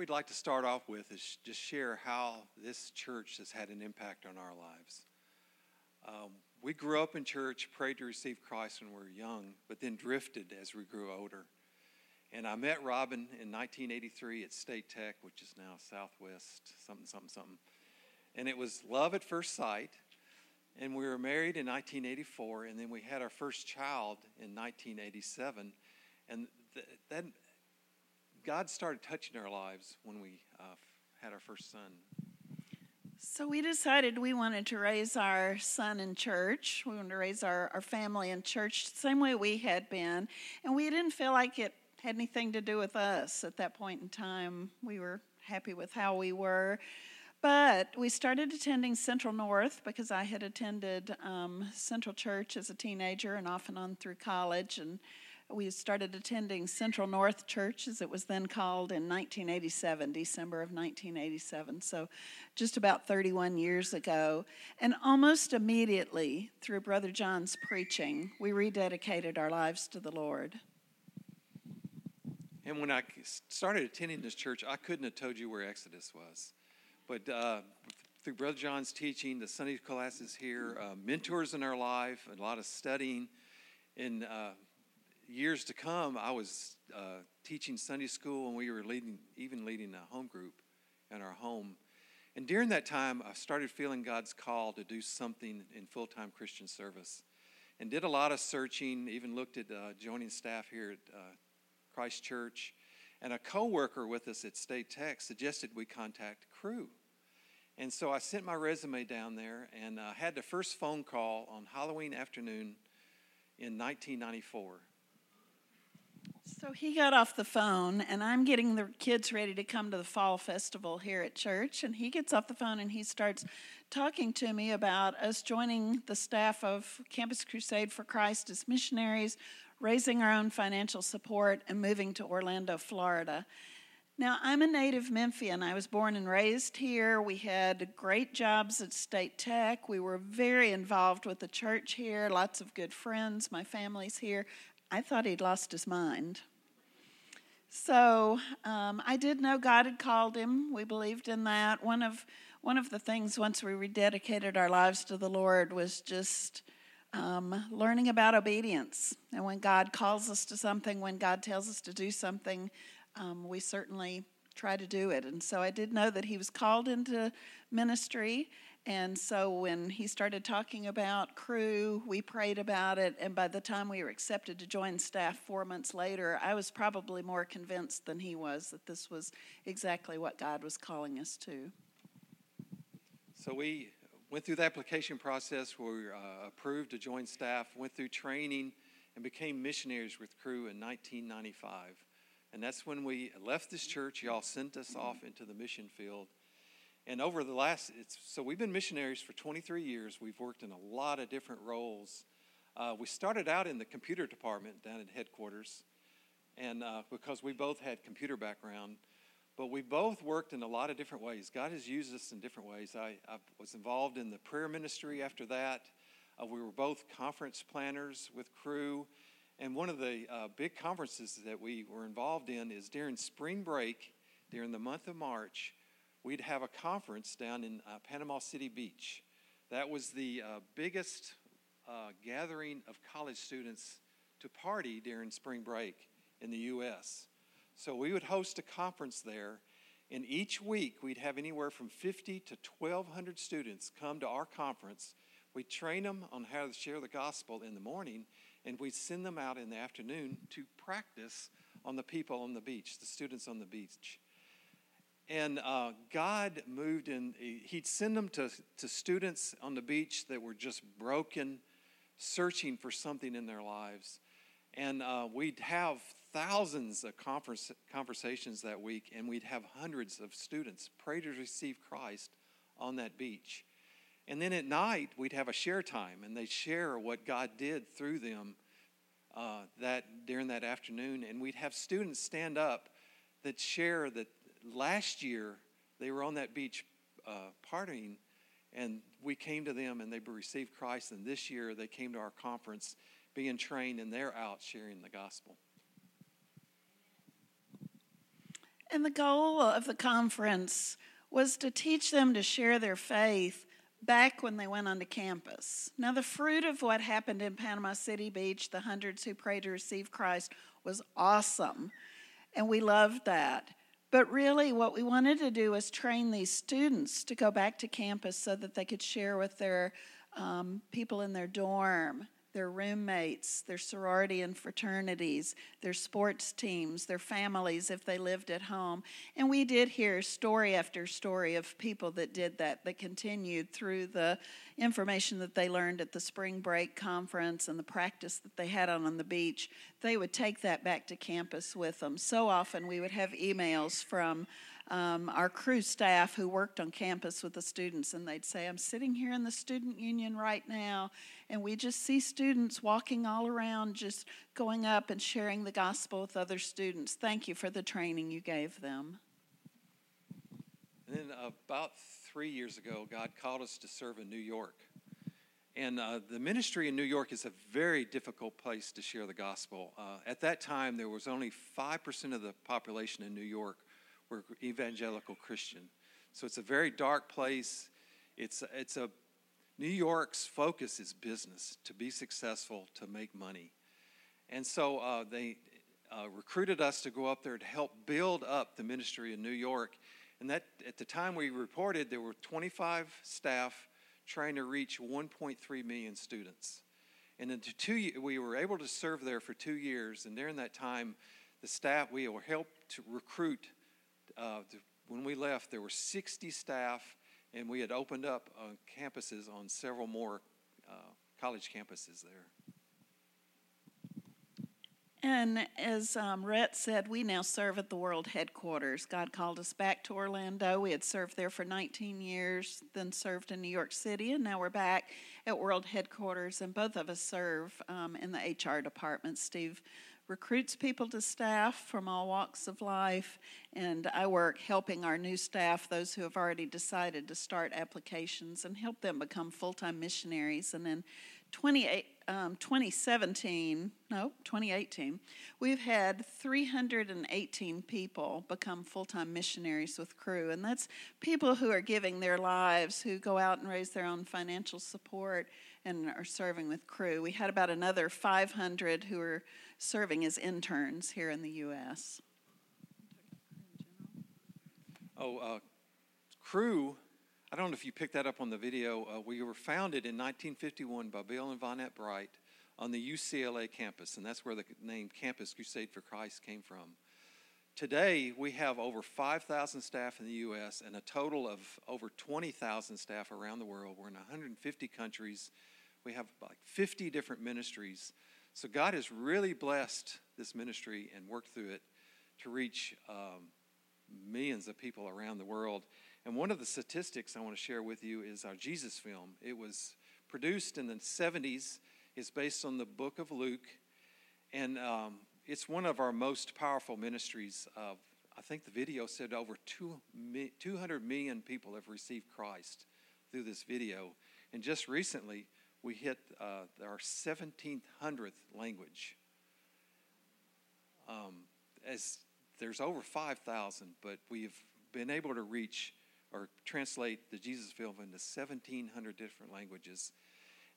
Speaker 7: We'd like to start off with is just share how this church has had an impact on our lives. Um, we grew up in church, prayed to receive Christ when we were young, but then drifted as we grew older. And I met Robin in 1983 at State Tech, which is now Southwest something, something, something. And it was love at first sight. And we were married in 1984, and then we had our first child in 1987. And th- that God started touching our lives when we uh, had our first son.
Speaker 8: So we decided we wanted to raise our son in church. We wanted to raise our, our family in church the same way we had been. And we didn't feel like it had anything to do with us at that point in time. We were happy with how we were. But we started attending Central North because I had attended um, Central Church as a teenager and off and on through college. And we started attending Central North Church, as it was then called, in 1987, December of 1987. So just about 31 years ago. And almost immediately, through Brother John's preaching, we rededicated our lives to the Lord.
Speaker 7: And when I started attending this church, I couldn't have told you where Exodus was. But uh, through Brother John's teaching, the Sunday classes here, uh, mentors in our life, a lot of studying. and uh, years to come, I was uh, teaching Sunday school, and we were leading, even leading a home group in our home. And during that time, I started feeling God's call to do something in full time Christian service. And did a lot of searching, even looked at uh, joining staff here at uh, Christ Church. And a co worker with us at State Tech suggested we contact Cru. And so I sent my resume down there and uh, had the first phone call on Halloween afternoon in 1994.
Speaker 8: So he got off the phone, and I'm getting the kids ready to come to the fall festival here at church. And he gets off the phone and he starts talking to me about us joining the staff of Campus Crusade for Christ as missionaries, raising our own financial support, and moving to Orlando, Florida. Now, I'm a native Memphian. I was born and raised here. We had great jobs at State Tech. We were very involved with the church here, lots of good friends. My family's here. I thought he'd lost his mind. So um, I did know God had called him. We believed in that. One of one of the things once we rededicated our lives to the Lord was just um, learning about obedience. And when God calls us to something, when God tells us to do something, um, we certainly try to do it. And so I did know that he was called into ministry. And so when he started talking about Cru, we prayed about it. And by the time we were accepted to join staff four months later, I was probably more convinced than he was that this was exactly what God was calling us to.
Speaker 7: So we went through the application process, we were uh, approved to join staff, went through training, and became missionaries with Cru in 1995. And that's when we left this church. Y'all sent us off into the mission field. And over the last, so we've been missionaries for 23 years. We've worked in a lot of different roles. Uh, we started out in the computer department down at headquarters, and uh, because we both had computer background, but we both worked in a lot of different ways. God has used us in different ways. I, I was involved in the prayer ministry after that. Uh, we were both conference planners with Cru. And one of the uh, big conferences that we were involved in is during spring break, during the month of March, we'd have a conference down in uh, Panama City Beach. That was the uh, biggest uh, gathering of college students to party during spring break in the U.S. So we would host a conference there, and each week we'd have anywhere from 50 to 1,200 students come to our conference. We'd train them on how to share the gospel in the morning, and we'd send them out in the afternoon to practice on the people on the beach, the students on the beach. And uh, God moved in, He'd send them to, to students on the beach that were just broken, searching for something in their lives. And uh, we'd have thousands of converse, conversations that week, and we'd have hundreds of students pray to receive Christ on that beach. And then at night, we'd have a share time, and they'd share what God did through them uh, that during that afternoon. And we'd have students stand up that share that last year they were on that beach uh, partying, and we came to them and they received Christ. And this year they came to our conference being trained, and they're out sharing the gospel.
Speaker 8: And the goal of the conference was to teach them to share their faith back when they went onto campus. Now, the fruit of what happened in Panama City Beach, the hundreds who prayed to receive Christ, was awesome. And we loved that. But really, what we wanted to do was train these students to go back to campus so that they could share with their um, people in their dorm, their roommates, their sorority and fraternities, their sports teams, their families if they lived at home. And we did hear story after story of people that did that, that continued through the information that they learned at the spring break conference and the practice that they had on, on the beach. They would take that back to campus with them. So often we would have emails from um, our Cru staff who worked on campus with the students, and they'd say, I'm sitting here in the student union right now, and we just see students walking all around, just going up and sharing the gospel with other students. Thank you for the training you gave them.
Speaker 7: And then about three years ago, God called us to serve in New York. And uh, the ministry in New York is a very difficult place to share the gospel. Uh, at that time, there was only 5% of the population in New York were evangelical Christian. So it's a very dark place. It's, it's a, New York's focus is business, to be successful, to make money. And so uh, they uh, recruited us to go up there to help build up the ministry in New York. And that at the time we reported, there were 25 staff trying to reach 1.3 million students. And in two, we were able to serve there for two years. And during that time, the staff, we were helped to recruit uh, when we left, there were 60 staff, and we had opened up uh, campuses on several more uh, college campuses there.
Speaker 8: And as um, Rhett said, we now serve at the world headquarters. God called us back to Orlando. We had served there for 19 years, then served in New York City, and now we're back at world headquarters. And both of us serve um, in the HR department. Steve recruits people to staff from all walks of life, and I work helping our new staff, those who have already decided to start applications, and help them become full time missionaries. And in 28, um, 2017, no, 2018, we've had 318 people become full time missionaries with Cru. And that's people who are giving their lives, who go out and raise their own financial support and are serving with Cru. We had about another 500 who are serving as interns here in the U.S.
Speaker 7: Oh, uh, Cru, I don't know if you picked that up on the video. Uh, we were founded in 1951 by Bill and Vonette Bright on the UCLA campus, and that's where the name Campus Crusade for Christ came from. Today, we have over 5,000 staff in the U.S. and a total of over 20,000 staff around the world. We're in 150 countries. We have like 50 different ministries. So God has really blessed this ministry and worked through it to reach um, millions of people around the world. And one of the statistics I want to share with you is our Jesus film. It was produced in the 70s. It's based on the book of Luke. And um, it's one of our most powerful ministries. Of, I think the video said over two, 200 million people have received Christ through this video. And just recently, we hit uh, our 1700th language. Um, as there's over 5,000, but we've been able to reach or translate the Jesus film into 1,700 different languages.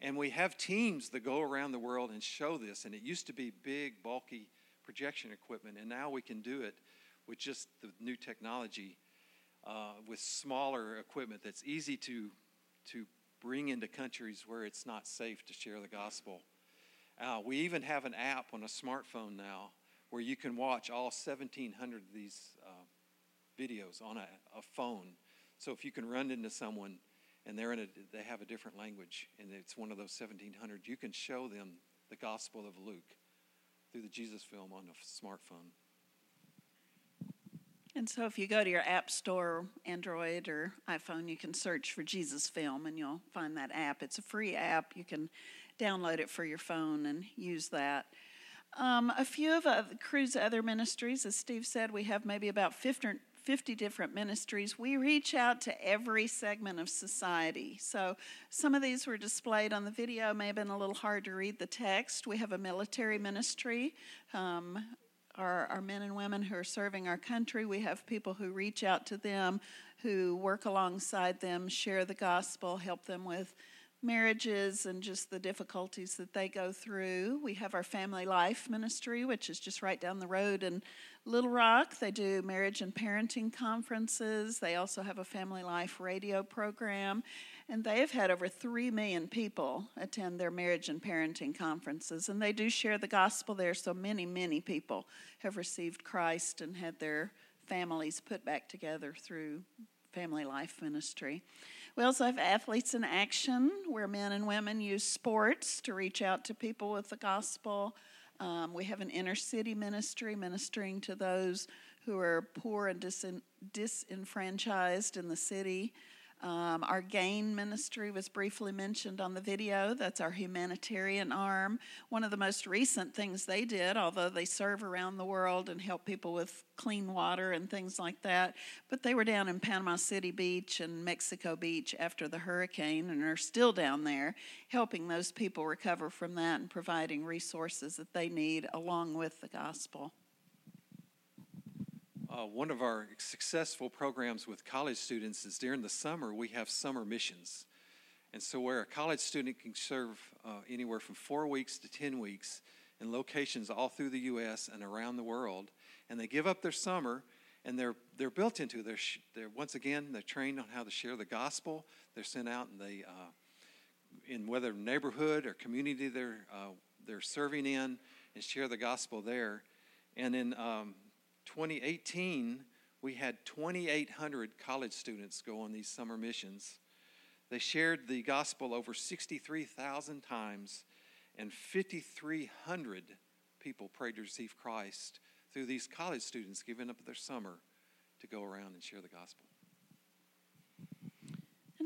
Speaker 7: And we have teams that go around the world and show this. And it used to be big, bulky projection equipment, and now we can do it with just the new technology, uh, with smaller equipment that's easy to to bring into countries where it's not safe to share the gospel. Uh, we even have an app on a smartphone now where you can watch all 1,700 of these uh, videos on a, a phone. So if you can run into someone and they're in a, they have a different language and it's one of those 1,700, you can show them the Gospel of Luke through the Jesus film on a smartphone.
Speaker 8: And so, if you go to your App Store, Android or iPhone, you can search for Jesus Film and you'll find that app. It's a free app. You can download it for your phone and use that. Um, a few of uh, Cru's other ministries, as Steve said, we have maybe about 50, 50 different ministries. We reach out to every segment of society. So some of these were displayed on the video, may have been a little hard to read the text. We have a military ministry. Um, our, our men and women who are serving our country, we have people who reach out to them, who work alongside them, share the gospel, help them with marriages and just the difficulties that they go through. We have our family life ministry, which is just right down the road in Little Rock. They do marriage and parenting conferences. They also have a family life radio program. And they have had over 3 million people attend their marriage and parenting conferences. And they do share the gospel there, so many, many people have received Christ and had their families put back together through family life ministry. We also have Athletes in Action, where men and women use sports to reach out to people with the gospel. Um, we have an inner city ministry ministering to those who are poor and disenfranchised in the city. Um, our GAIN ministry was briefly mentioned on the video. That's our humanitarian arm. One of the most recent things they did, although they serve around the world and help people with clean water and things like that, but they were down in Panama City Beach and Mexico Beach after the hurricane and are still down there helping those people recover from that and providing resources that they need along with the gospel.
Speaker 7: Uh, one of our successful programs with college students is during the summer we have summer missions. And so, where a college student can serve uh, anywhere from four weeks to 10 weeks in locations all through the U.S. and around the world, and they give up their summer and they're, they're built into they're, they're once again they're trained on how to share the gospel they're sent out and they uh, in whether neighborhood or community they're, uh, they're serving in and share the gospel there and in um, 2018, we had 2,800 college students go on these summer missions. They shared the gospel over 63,000 times, and 5,300 people prayed to receive Christ through these college students giving up their summer to go around and share the gospel.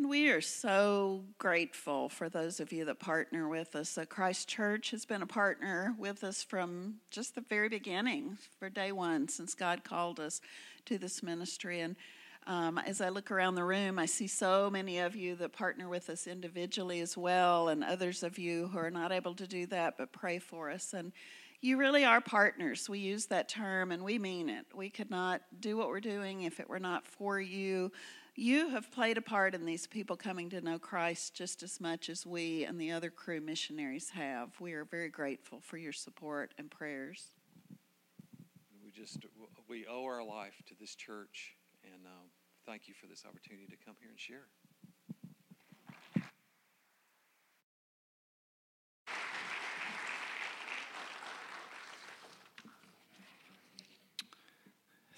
Speaker 8: And we are so grateful for those of you that partner with us. Uh, Christ Church has been a partner with us from just the very beginning, for day one, since God called us to this ministry. And um, as I look around the room, I see so many of you that partner with us individually as well, and others of you who are not able to do that but pray for us. And you really are partners. We use that term and we mean it. We could not do what we're doing if it were not for you you have played a part in these people coming to know Christ just as much as we and the other Cru missionaries have. We are very grateful for your support and prayers.
Speaker 7: We just we owe our life to this church, and uh, thank you for this opportunity to come here and share.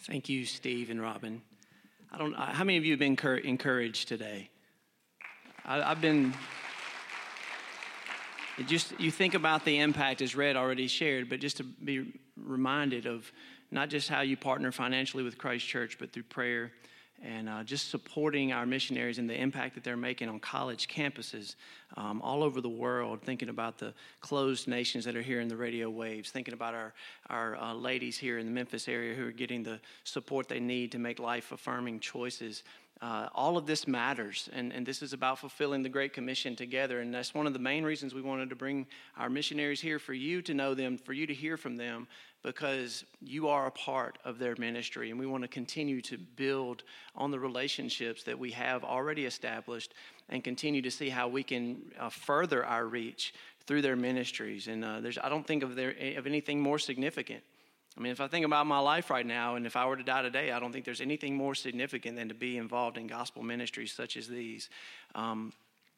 Speaker 1: Thank you, Steve and Robin. I don't. How many of you have been encouraged today? I, have been. Just you think about the impact as Red already shared, but just to be reminded of not just how you partner financially with Christ Church, but through prayer and uh, just supporting our missionaries and the impact that they're making on college campuses um, all over the world, thinking about the closed nations that are here in the radio waves, thinking about our, our uh, ladies here in the Memphis area who are getting the support they need to make life affirming choices. Uh, all of this matters, and, and this is about fulfilling the Great Commission together. And that's one of the main reasons we wanted to bring our missionaries here for you to know them, for you to hear from them, because you are a part of their ministry, and we want to continue to build on the relationships that we have already established and continue to see how we can uh, further our reach through their ministries. And uh, there's, I don't think of, there, of anything more significant. I mean, if I think about my life right now, and if I were to die today, I don't think there's anything more significant than to be involved in gospel ministries such as these. Um,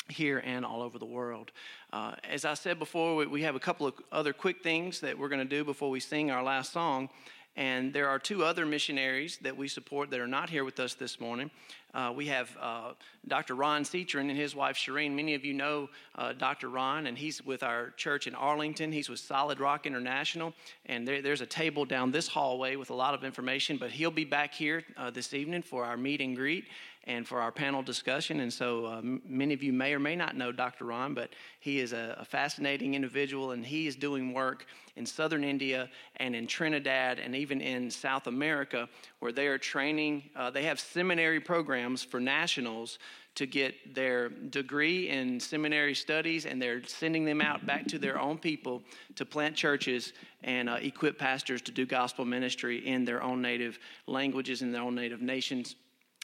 Speaker 1: here and all over the world. Uh, as I said before, we, we have a couple of other quick things that we're going to do before we sing our last song. And there are two other missionaries that we support that are not here with us this morning. Uh, we have uh, Dr. Ron Cetron and his wife Shireen. Many of you know uh, Dr. Ron, and he's with our church in Arlington. He's with Solid Rock International, and there, there's a table down this hallway with a lot of information. But he'll be back here uh, this evening for our meet and greet and for our panel discussion. And so uh, many of you may or may not know Dr. Ron, but he is a, a, fascinating individual, and he is doing work in southern India and in Trinidad and even in South America where they are training. Uh, they have seminary programs for nationals to get their degree in seminary studies, and they're sending them out back to their own people to plant churches and uh, equip pastors to do gospel ministry in their own native languages in their own native nations.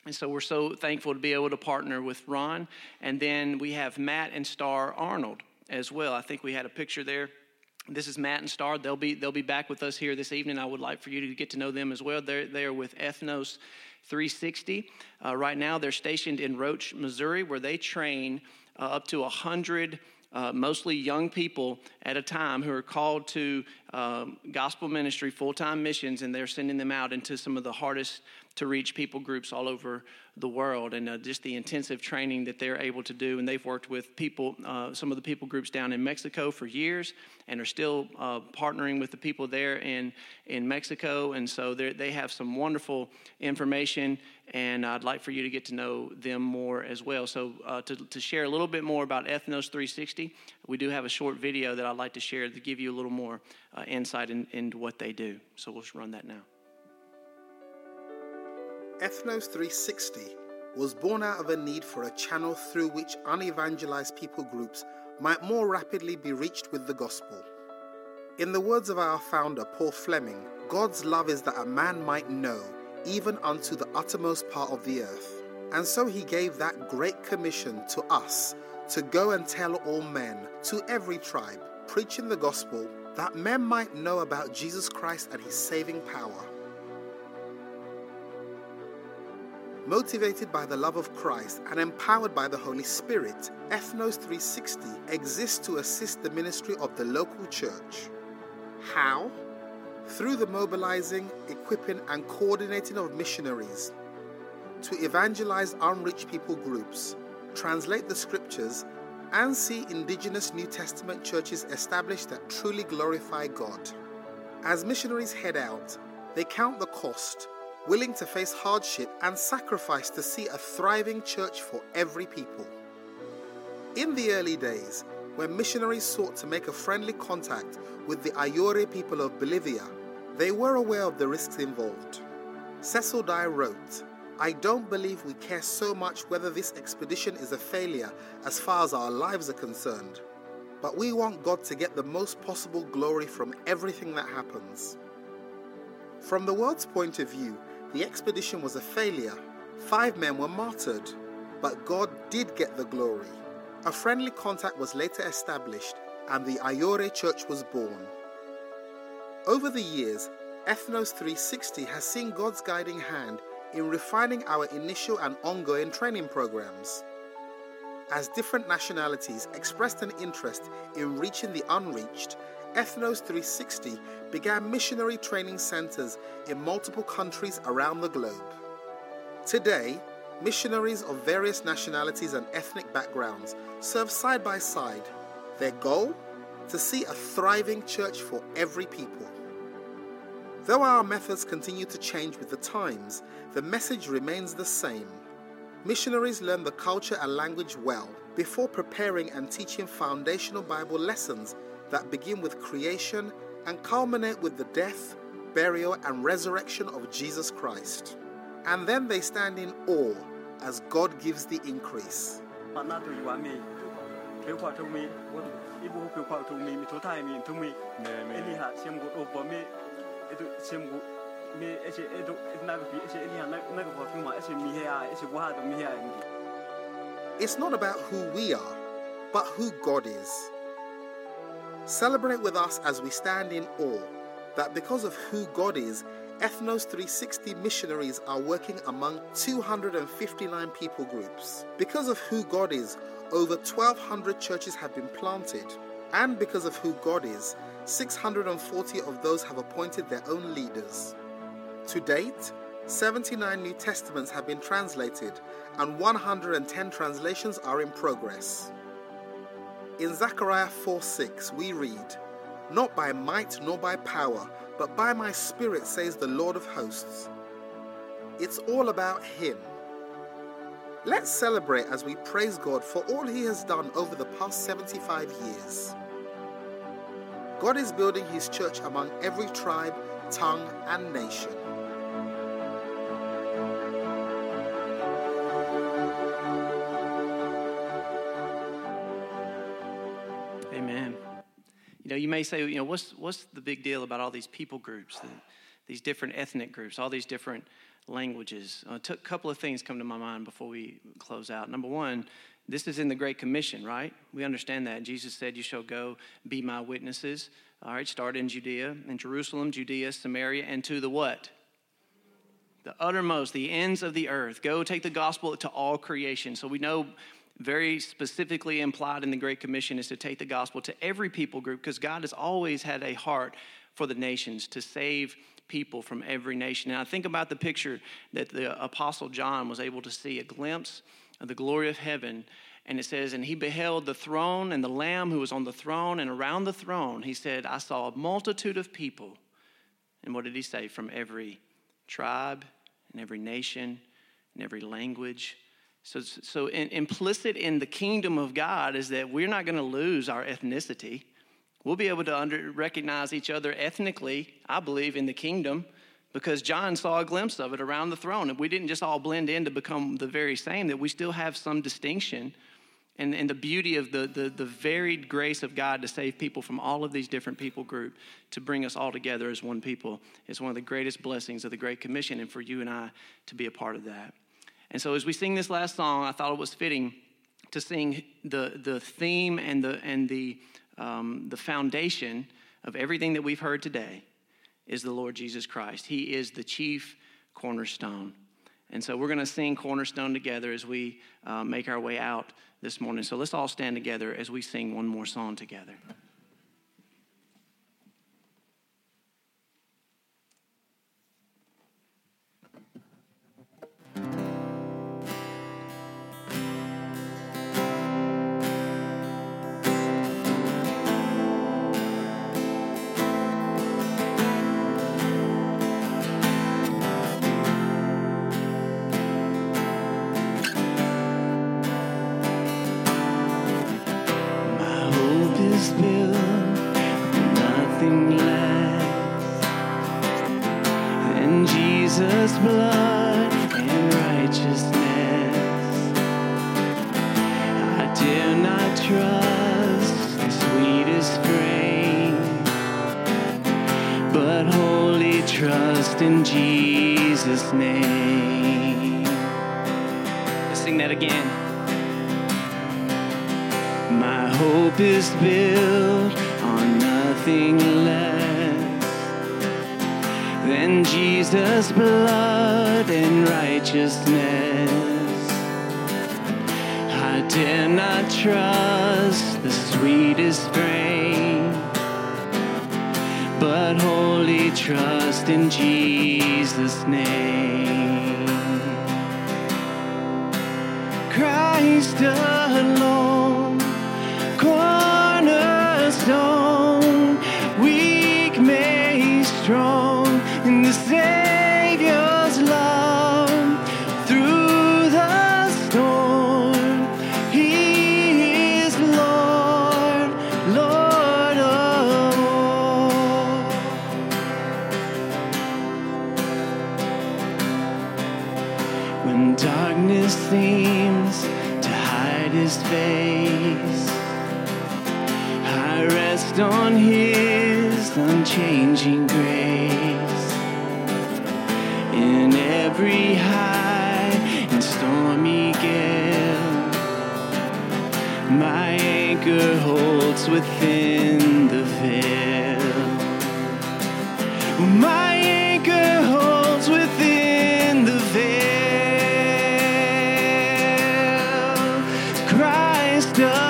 Speaker 1: And so we're so thankful to be able to partner with Ron. And then we have Matt and Star Arnold as well. I think we had a picture there. This is Matt and Star. They'll be, they'll be back with us here this evening. I would like for you to get to know them as well. They're, they're with Ethnos 360. Uh, right now, they're stationed in Roach, Missouri, where they train uh, up to 100 uh, mostly young people at a time who are called to um, gospel ministry, full time missions, and they're sending them out into some of the hardest to reach people groups all over the world and uh, just the intensive training that they're able to do. And they've worked with people, uh, some of the people groups down in Mexico for years and are still uh, partnering with the people there in, in Mexico. And so they have some wonderful information. And I'd like for you to get to know them more as well. So, uh, to, to share a little bit more about Ethnos 360, we do have a short video that I'd like to share to give you a little more uh, insight in, into what they do. So, we'll run that now.
Speaker 9: Ethnos 360 was born out of a need for a channel through which unevangelized people groups might more rapidly be reached with the gospel. In the words of our founder, Paul Fleming, God's love is that a man might know, even unto the uttermost part of the earth. And so he gave that great commission to us to go and tell all men, to every tribe, preaching the gospel, that men might know about Jesus Christ and his saving power. Motivated by the love of Christ and empowered by the Holy Spirit, Ethnos 360 exists to assist the ministry of the local church. How? Through the mobilizing, equipping, and coordinating of missionaries to evangelize unreached people groups, translate the scriptures, and see indigenous New Testament churches established that truly glorify God. As missionaries head out, they count the cost willing to face hardship and sacrifice to see a thriving church for every people. In the early days, when missionaries sought to make a friendly contact with the Ayore people of Bolivia, they were aware of the risks involved. Cecil Dye wrote, I don't believe we care so much whether this expedition is a failure as far as our lives are concerned, but we want God to get the most possible glory from everything that happens. From the world's point of view, the expedition was a failure. Five men were martyred, but God did get the glory. A friendly contact was later established, and the Ayore Church was born. Over the years, Ethnos 360 has seen God's guiding hand in refining our initial and ongoing training programs. As different nationalities expressed an interest in reaching the unreached, Ethnos 360 began missionary training centers in multiple countries around the globe. Today, missionaries of various nationalities and ethnic backgrounds serve side by side. Their goal? To see a thriving church for every people. Though our methods continue to change with the times, the message remains the same. Missionaries learn the culture and language well before preparing and teaching foundational Bible lessons that begin with creation and culminate with the death, burial, and resurrection of Jesus Christ. And then they stand in awe as God gives the increase. It's not about who we are, but who God is. Celebrate with us as we stand in awe that because of who God is, Ethnos 360 missionaries are working among 259 people groups. Because of who God is, over 1,200 churches have been planted. And because of who God is, 640 of those have appointed their own leaders. To date, 79 New Testaments have been translated, and 110 translations are in progress. In Zechariah 4 6, we read, Not by might nor by power, but by my Spirit, says the Lord of hosts. It's all about Him. Let's celebrate as we praise God for all He has done over the past 75 years. God is building His church among every tribe, tongue, and nation.
Speaker 1: May say, you know, what's, what's the big deal about all these people groups, the, these different ethnic groups, all these different languages? A couple of things come to my mind before we close out. Number one, this is in the Great Commission, right? We understand that. Jesus said, You shall go be my witnesses. All right, start in Judea, in Jerusalem, Judea, Samaria, and to the what? The uttermost, the ends of the earth. Go take the gospel to all creation. So we know very specifically implied in the Great Commission is to take the gospel to every people group because God has always had a heart for the nations to save people from every nation. And I think about the picture that the Apostle John was able to see a glimpse of the glory of heaven. And it says, And he beheld the throne and the Lamb who was on the throne, and around the throne, he said, I saw a multitude of people. And what did he say? From every tribe and every nation and every language. So, so in, implicit in the kingdom of God is that we're not going to lose our ethnicity. We'll be able to under, recognize each other ethnically, I believe, in the kingdom because John saw a glimpse of it around the throne. And we didn't just all blend in to become the very same, that we still have some distinction. And, and the beauty of the, the, the varied grace of God to save people from all of these different people group to bring us all together as one people is one of the greatest blessings of the Great Commission, and for you and I to be a part of that. And so, as we sing this last song, I thought it was fitting to sing the, the theme and, the, and the, um, the foundation of everything that we've heard today is the Lord Jesus Christ. He is the chief cornerstone. And so, we're going to sing Cornerstone together as we uh, make our way out this morning. So, let's all stand together as we sing one more song together. in Jesus' name. done.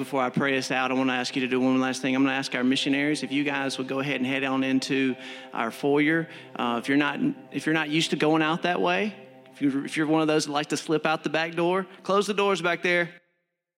Speaker 1: before I pray us out, I want to ask you to do one last thing. I'm going to ask our missionaries if you guys would go ahead and head on into our foyer. Uh, if you're not if you're not used to going out that way, if you're, if you're one of those that like to slip out the back door, close the doors back there.